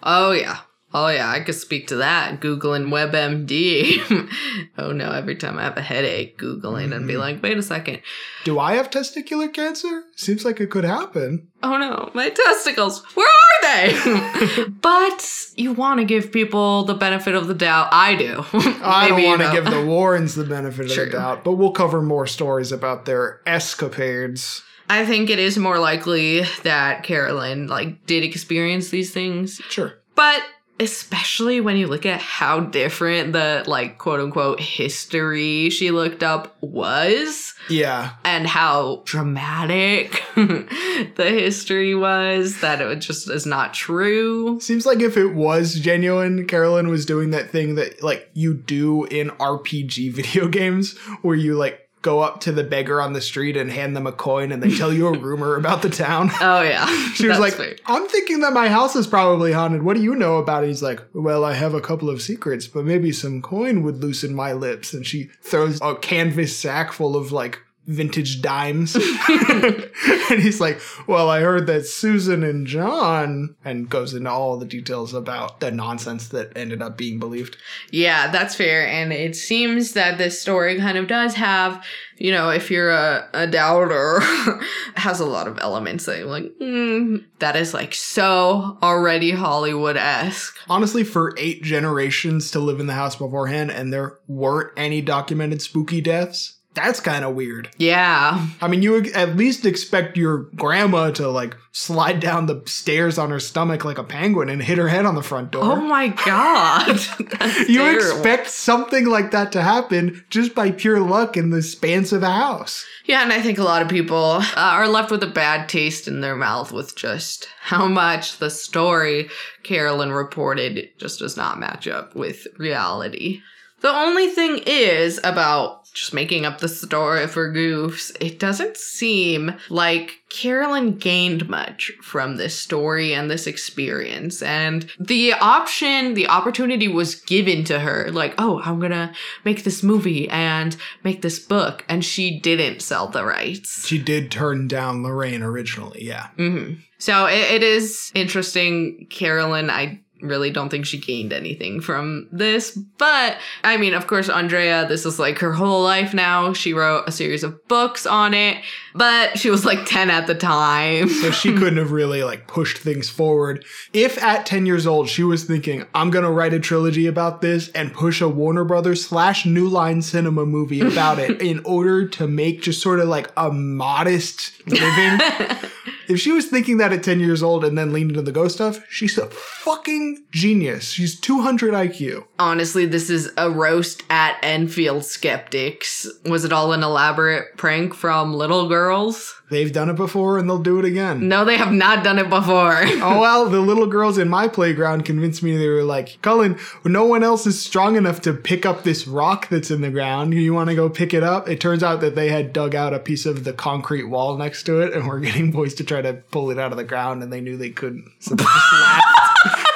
Oh yeah. Oh yeah, I could speak to that. Googling WebMD. oh no, every time I have a headache, Googling and be Mhm. like, wait a second. Do I have testicular cancer? Seems like it could happen. Oh no, my testicles. Where are they? but you want to give people the benefit of the doubt. I do. I don't want to give the Warrens the benefit of the doubt, but we'll cover more stories about their escapades. I think it is more likely that Carolyn like did experience these things, Sure. but especially when you look at how different the like quote unquote history she looked up was Yeah. and how dramatic the history was that it just is not true. Seems like if it was genuine, Carolyn was doing that thing that like you do in RPG video games where you like go up to the beggar on the street and hand them a coin and they tell you a rumor about the town. Oh yeah. She was like, fair. I'm thinking that my house is probably haunted. What do you know about it? He's like, Well, I have a couple of secrets, but maybe some coin would loosen my lips. And she throws a canvas sack full of like vintage dimes. and he's like, Well, I heard that Susan and John, and goes into all the details about the nonsense that ended up being believed. Yeah, that's fair. And it seems that this story kind of does have, you know, if you're a, a doubter, has a lot of elements that you're like, mm, that is like so already Hollywood esque. Honestly, for eight generations to live in the house beforehand and there weren't any documented spooky deaths, that's kind of weird. Yeah. I mean, you at least expect your grandma to like slide down the stairs on her stomach like a penguin and hit her head on the front door. Oh my God. You terrible. expect something like that to happen just by pure luck in the spans of a house. Yeah, and I think a lot of people uh, are left with a bad taste in their mouth with just how much the story Carolyn reported just does not match up with reality. The only thing is about just making up the story for goofs, it doesn't seem like Carolyn gained much from this story and this experience. And the option, the opportunity was given to her like, oh, I'm gonna make this movie and make this book. And she didn't sell the rights. She did turn down Lorraine originally, yeah. hmm So it, it is interesting. Carolyn, I really don't think she gained anything from this. But I mean, of course, Andrea, this is like her whole life now. She wrote a series of books on it, but she was like 10 at the time. So she couldn't have really like pushed things forward. If at 10 years old she was thinking, I'm gonna write a trilogy about this and push a Warner Brothers slash New Line Cinema movie about it in order to make just sort of like a modest living. if she was thinking that at 10 years old and then leaned into the ghost stuff, she's a fucking genius. She's 200 IQ. Honestly, this is a roast at Enfield skeptics. Was it all an elaborate prank from little girls? They've done it before and they'll do it again. No, they have not done it before. Oh well, the little girls in my playground convinced me they were like, Cullen, no one else is strong enough to pick up this rock that's in the ground. You want to go pick it up? It turns out that they had dug out a piece of the concrete wall next to it and were getting boys to try to pull it out of the ground and they knew they couldn't. So they just laughed.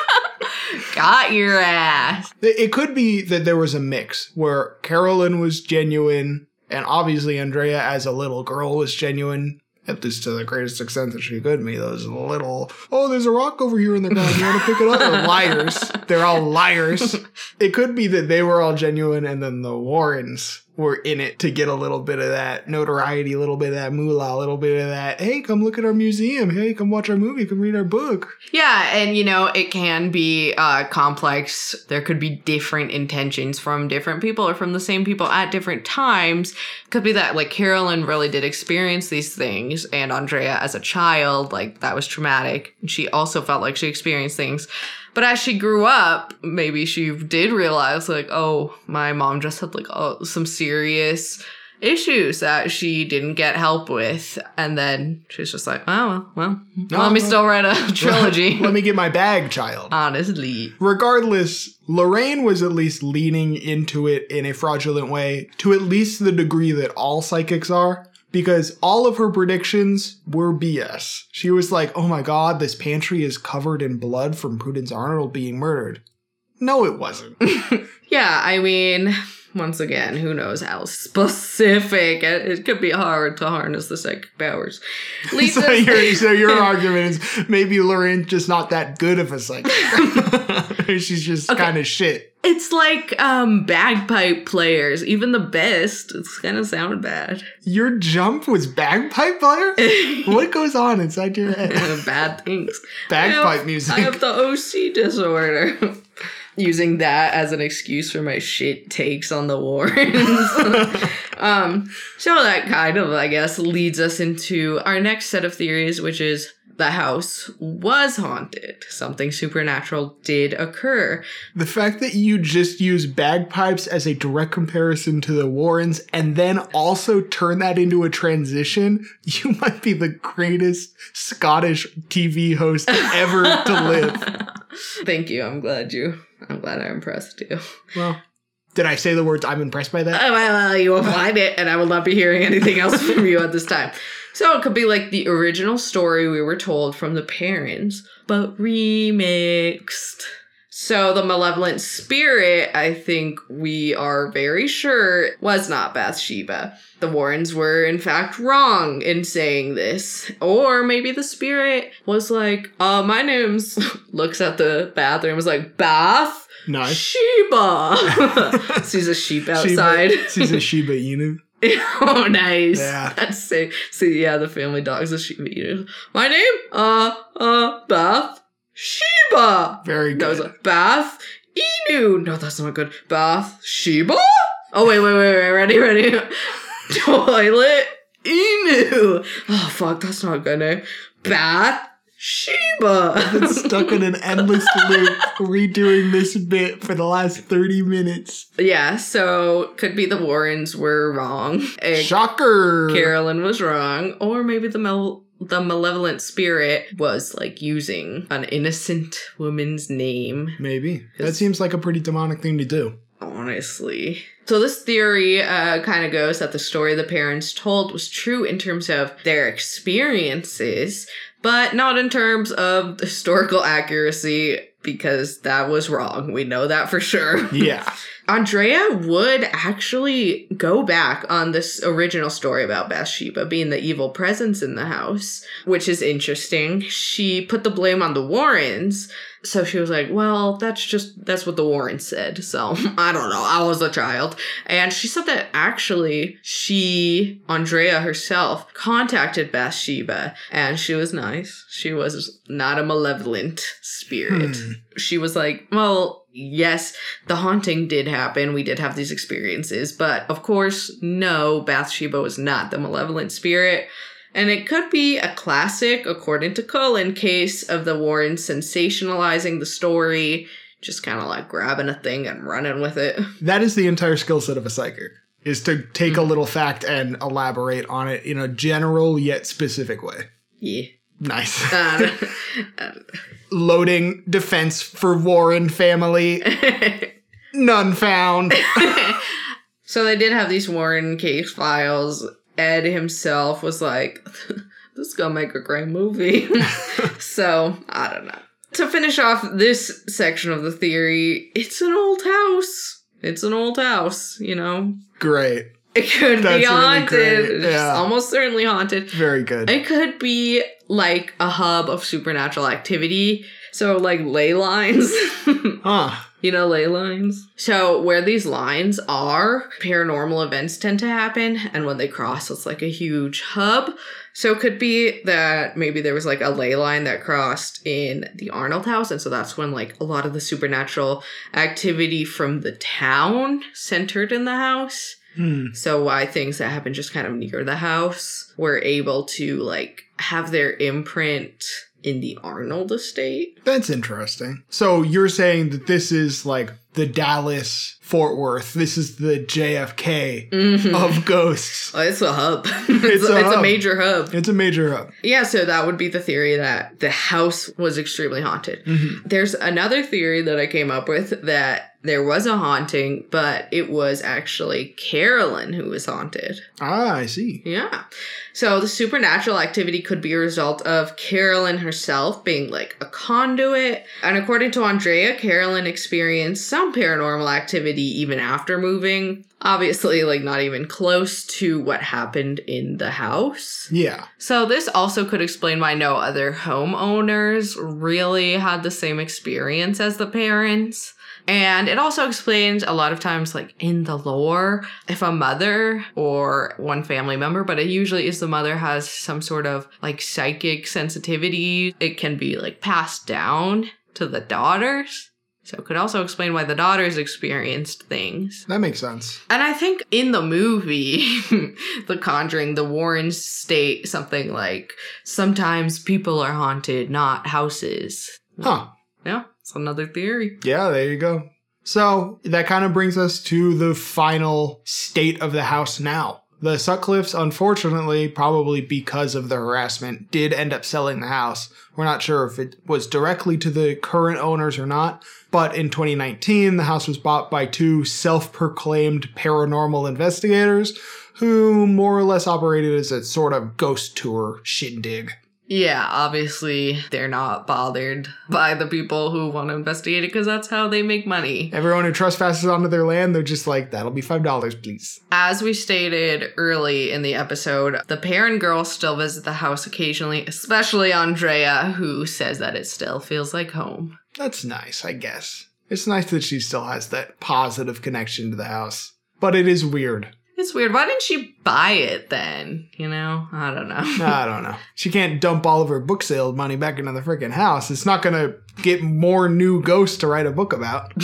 Got your ass. It it could be that there was a mix where Carolyn was genuine and obviously Andrea as a little girl was genuine. At least to the greatest extent that she could be. Those little, oh, there's a rock over here in the ground. You want to pick it up? They're liars. They're all liars. It could be that they were all genuine and then the Warrens were in it to get a little bit of that notoriety, a little bit of that moolah, a little bit of that, hey, come look at our museum. Hey, come watch our movie. Come read our book. Yeah, and you know, it can be uh, complex. There could be different intentions from different people or from the same people at different times. Could be that, like, Carolyn really did experience these things, and Andrea, as a child, like, that was traumatic. She also felt like she experienced things. But as she grew up, maybe she did realize, like, oh, my mom just had, like, oh, some serious issues that she didn't get help with. And then she's just like, oh, well, well, let me well. still write a trilogy. Let me get my bag, child. Honestly. Regardless, Lorraine was at least leaning into it in a fraudulent way to at least the degree that all psychics are. Because all of her predictions were BS. She was like, oh my god, this pantry is covered in blood from Prudence Arnold being murdered. No, it wasn't. Yeah, I mean, once again, who knows how specific it, could be hard to harness the psychic powers. So, your, so your argument is maybe Lorraine's just not that good of a psychic. She's just Okay. kind of shit. It's like um bagpipe players, even the best. It's kind of sounded bad. Your jump was bagpipe player? what goes on inside your head? bad things. Bagpipe have- music. I have the OC disorder. Using that as an excuse for my shit takes on the Warrens. um, so that kind of, I guess, leads us into our next set of theories, which is the house was haunted. Something supernatural did occur. The fact that you just use bagpipes as a direct comparison to the Warrens and then also turn that into a transition, you might be the greatest Scottish TV host ever to live. Thank you. I'm glad you. I'm glad I impressed you. Well, did I say the words I'm impressed by that? Oh, well, well, you applied it, and I will not be hearing anything else from you at this time. So it could be like the original story we were told from the parents, but remixed. So the malevolent spirit, I think we are very sure, was not Bathsheba. The Warrens were in fact wrong in saying this. Or maybe the spirit was like, uh, my name's looks at the bathroom, was like, Bath? Nice. Sheba. Sees a sheep outside. Shiba, she's a Shiba Inu. oh, nice. Yeah. That's sick. See, yeah, the family dog's a Shiba Inu. My name? Uh, uh, Bath Sheba. Very good. That was a Bath Inu. No, that's not good. Bath Sheba? Oh, wait, wait, wait, wait. Ready, ready. Toilet Inu. Oh, fuck, that's not a good name. Bath Sheba. Been stuck in an endless loop redoing this bit for the last 30 minutes. yeah, so could be the Warrens were wrong. Eh, Shocker. Carolyn was wrong, or maybe the mel- the malevolent spirit was like using an innocent woman's name. Maybe. That seems like a pretty demonic thing to do. Honestly. So this theory uh, kind of goes that the story the parents told was true in terms of their experiences, but not in terms of historical accuracy because that was wrong. We know that for sure. Yeah. Andrea would actually go back on this original story about Bathsheba being the evil presence in the house, which is interesting. She put the blame on the Warrens. So she was like, well, that's just, that's what the Warrens said. So I don't know. I was a child. And she said that actually she, Andrea herself, contacted Bathsheba and she was nice. She was not a malevolent spirit Hmm. she was like, well, yes, the haunting did happen. We did have these experiences, but of course, no, Bathsheba was not the malevolent spirit. And it could be a classic, according to Cullen, case of the Warren sensationalizing the story, just kind of like grabbing a thing and running with it. That is the entire skill set of a psychic. Is to take Mm-hmm. a little fact and elaborate on it in a general yet specific way. Yeah. Nice. Uh, Loading defense for Warren family. None found. so they did have these Warren case files. Ed himself was like, this is gonna make a great movie. so, I don't know. To finish off this section of the theory, it's an old house. It's an old house, you know? Great. It could That's be really haunted. It's yeah. almost certainly haunted. Very good. It could be like a hub of supernatural activity. So, like ley lines. Huh. You know, ley lines? So, where these lines are, paranormal events tend to happen. And when they cross, it's like a huge hub. So, it could be that maybe there was like a ley line that crossed in the Arnold house. And so that's when like a lot of the supernatural activity from the town centered in the house. Hmm. So, why things that happen just kind of near the house were able to like have their imprint in the Arnold estate. That's interesting. So you're saying that this is like the Dallas Fort Worth. This is the JFK Mhm. of ghosts. Oh, it's a hub. it's, It's a, a it's a major hub. It's a major hub. Yeah, so that would be the theory that the house was extremely haunted. Mhm. There's another theory that I came up with that there was a haunting, but it was actually Carolyn who was haunted. Ah, I see. Yeah. So the supernatural activity could be a result of Carolyn herself being like a conduit. And according to Andrea, Carolyn experienced some paranormal activity even after moving. Obviously, like not even close to what happened in the house. Yeah. So, this also could explain why no other homeowners really had the same experience as the parents. And it also explains a lot of times, like in the lore, if a mother or one family member, but it usually is the mother, has some sort of like psychic sensitivity, it can be like passed down to the daughters. So it could also explain why the daughters experienced things. That makes sense. And I think in the movie, The Conjuring, the Warrens state something like sometimes people are haunted, not houses. Huh. Yeah, it's another theory. Yeah, there you go. So that kind of brings us to the final state of the house now. The Sutcliffes, unfortunately, probably because of the harassment, did end up selling the house. We're not sure if it was directly to the current owners or not, but in 2019, the house was bought by two self proclaimed paranormal investigators who more or less operated as a sort of ghost tour shindig. Yeah, obviously they're not bothered by the people who want to investigate it because that's how they make money. Everyone who trespasses onto their land, they're just like, that'll be $5, please. As we stated early in the episode, the Perron girls still visit the house occasionally, especially Andrea, who says that it still feels like home. That's nice, I guess. It's nice that she still has that positive connection to the house. But it is weird. It's weird. Why didn't she buy it then? You know? I don't know. I don't know. She can't dump all of her book sale money back into the freaking house. It's not going to get more new ghosts to write a book about.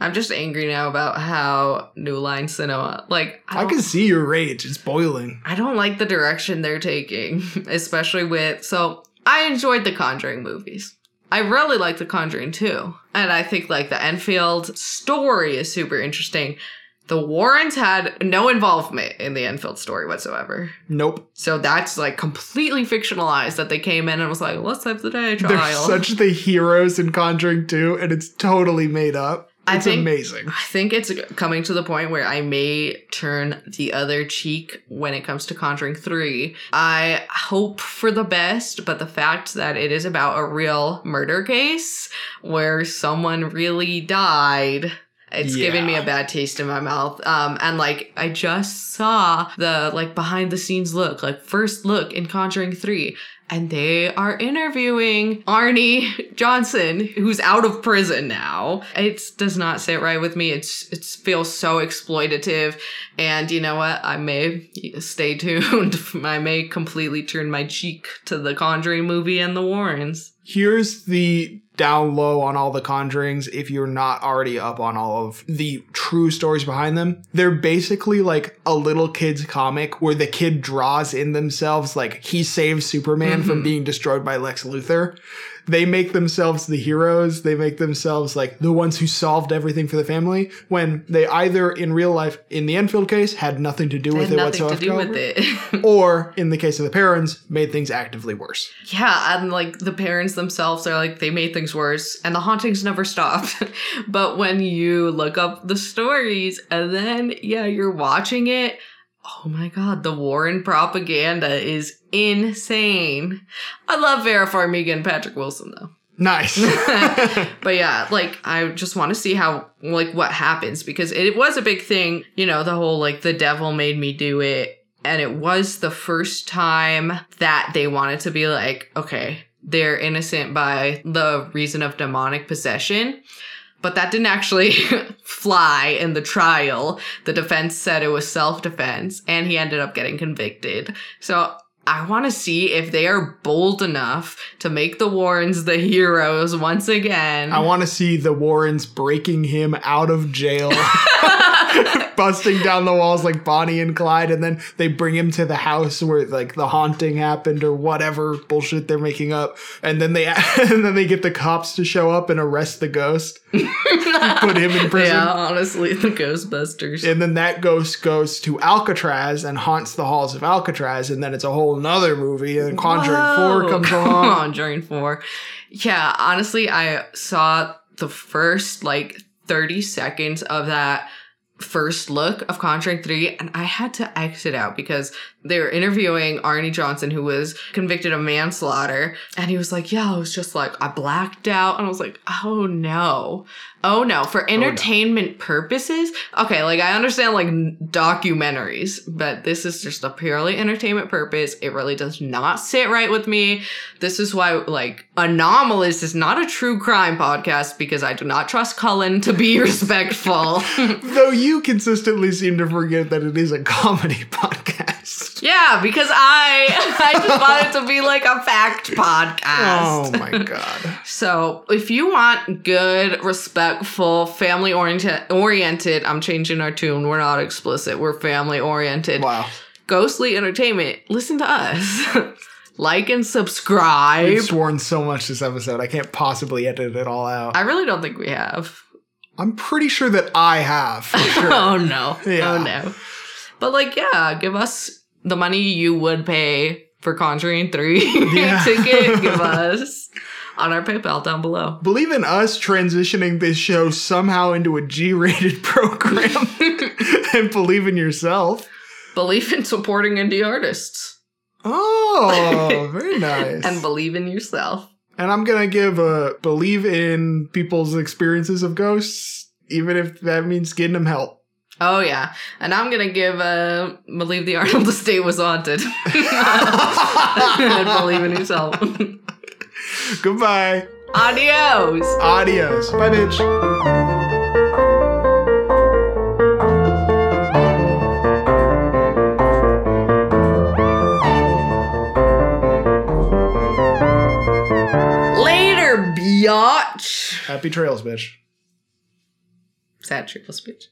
I'm just angry now about how New Line Cinema, like, I don't- can see your rage. It's boiling. I don't like the direction they're taking, especially with. So, I enjoyed the Conjuring movies. I really like the Conjuring too. And I think, like, the Enfield story is super interesting. The Warrens had no involvement in the Enfield story whatsoever. Nope. So that's like completely fictionalized that they came in and was like, let's have the day trial. They're such the heroes in Conjuring 2, and it's totally made up. I It's think- amazing. I think it's coming to the point where I may turn the other cheek when it comes to Conjuring 3. I hope for the best, but the fact that it is about a real murder case where someone really died. It's giving me a bad taste in my mouth. Um, and like I just saw the like behind the scenes look, like first look in Conjuring 3. And they are interviewing Arnie Johnson, who's out of prison now. It does not sit right with me. It's it feels so exploitative. And you know what? I may stay tuned. I may completely turn my cheek to the Conjuring movie and the Warrens. Here's the down low on all the conjurings if you're not already up on all of the true stories behind them. They're basically like a little kid's comic where the kid draws in themselves like he saves Superman from Mhm. being destroyed by Lex Luthor. They make themselves the heroes. They make themselves like the ones who solved everything for the family when they either in real life, in the Enfield case, had nothing to do It with it whatsoever. with it. Or in the case of the Perrons, made things actively worse. Yeah, and like the parents themselves are like they made things worse and the hauntings never stopped. but when you look up the stories and then yeah, you're watching it, oh my god, the Warren propaganda is insane. I love Vera Farmiga and Patrick Wilson though. Nice. But yeah, like I just want to see how like what happens because it was a big thing, you know, the whole like the devil made me do it and it was the first time that they wanted to be like, okay, they're innocent by the reason of demonic possession. But that didn't actually fly in the trial. The defense said it was self defense, and he ended up getting convicted. So I want to see if they are bold enough to make the Warrens the heroes once again. I want to see the Warrens breaking him out of jail, busting down the walls like Bonnie and Clyde, and then they bring him to the house where like the haunting happened or whatever bullshit they're making up, and then they and then they get the cops to show up and arrest the ghost, put him in prison. Yeah, honestly, the Ghostbusters. And then that ghost goes to Alcatraz and haunts the halls of Alcatraz, and then it's a whole nother movie. And Conjuring Whoa, 4 comes along. Conjuring 4. Yeah, honestly, I saw the first like 30 seconds of that first look of Conjuring 3 and I had to exit out because they were interviewing Arnie Johnson, who was convicted of manslaughter. And he was like, Yeah, I was just like, I blacked out. And I was like, Oh no. Oh no. For oh, entertainment purposes? Okay, like I understand like documentaries, but this is just a purely entertainment purpose. It really does not sit right with me. This is why, like, Anomalous is not a true crime podcast because I do not trust Cullen to be respectful. Though you consistently seem to forget that it is a comedy podcast. Yeah, because I I just want it to be like a fact podcast. Oh my god. So if you want good, respectful, family oriented oriented, I'm changing our tune. We're not explicit. We're family oriented. Wow. Ghostly entertainment. Listen to us. like and subscribe. We've sworn so much this episode. I can't possibly edit it all out. I really don't think we have. I'm pretty sure that I have. For sure. oh no. Oh, yeah. Oh no. But like, yeah, give us the money you would pay for Conjuring 3 Yeah. ticket. Give us on our PayPal down below. Believe in us transitioning this show somehow into a G-rated program, and believe in yourself. Believe in supporting indie artists. Oh, very nice. And believe in yourself. And I'm gonna give a believe in people's experiences of ghosts, even if that means getting them help. Oh yeah. And I'm gonna give uh believe the Arnold estate was haunted. and believe in yourself. Goodbye. Adios. Adios. Bye, bitch. Biatch. Happy trails, bitch. Sad triple speech.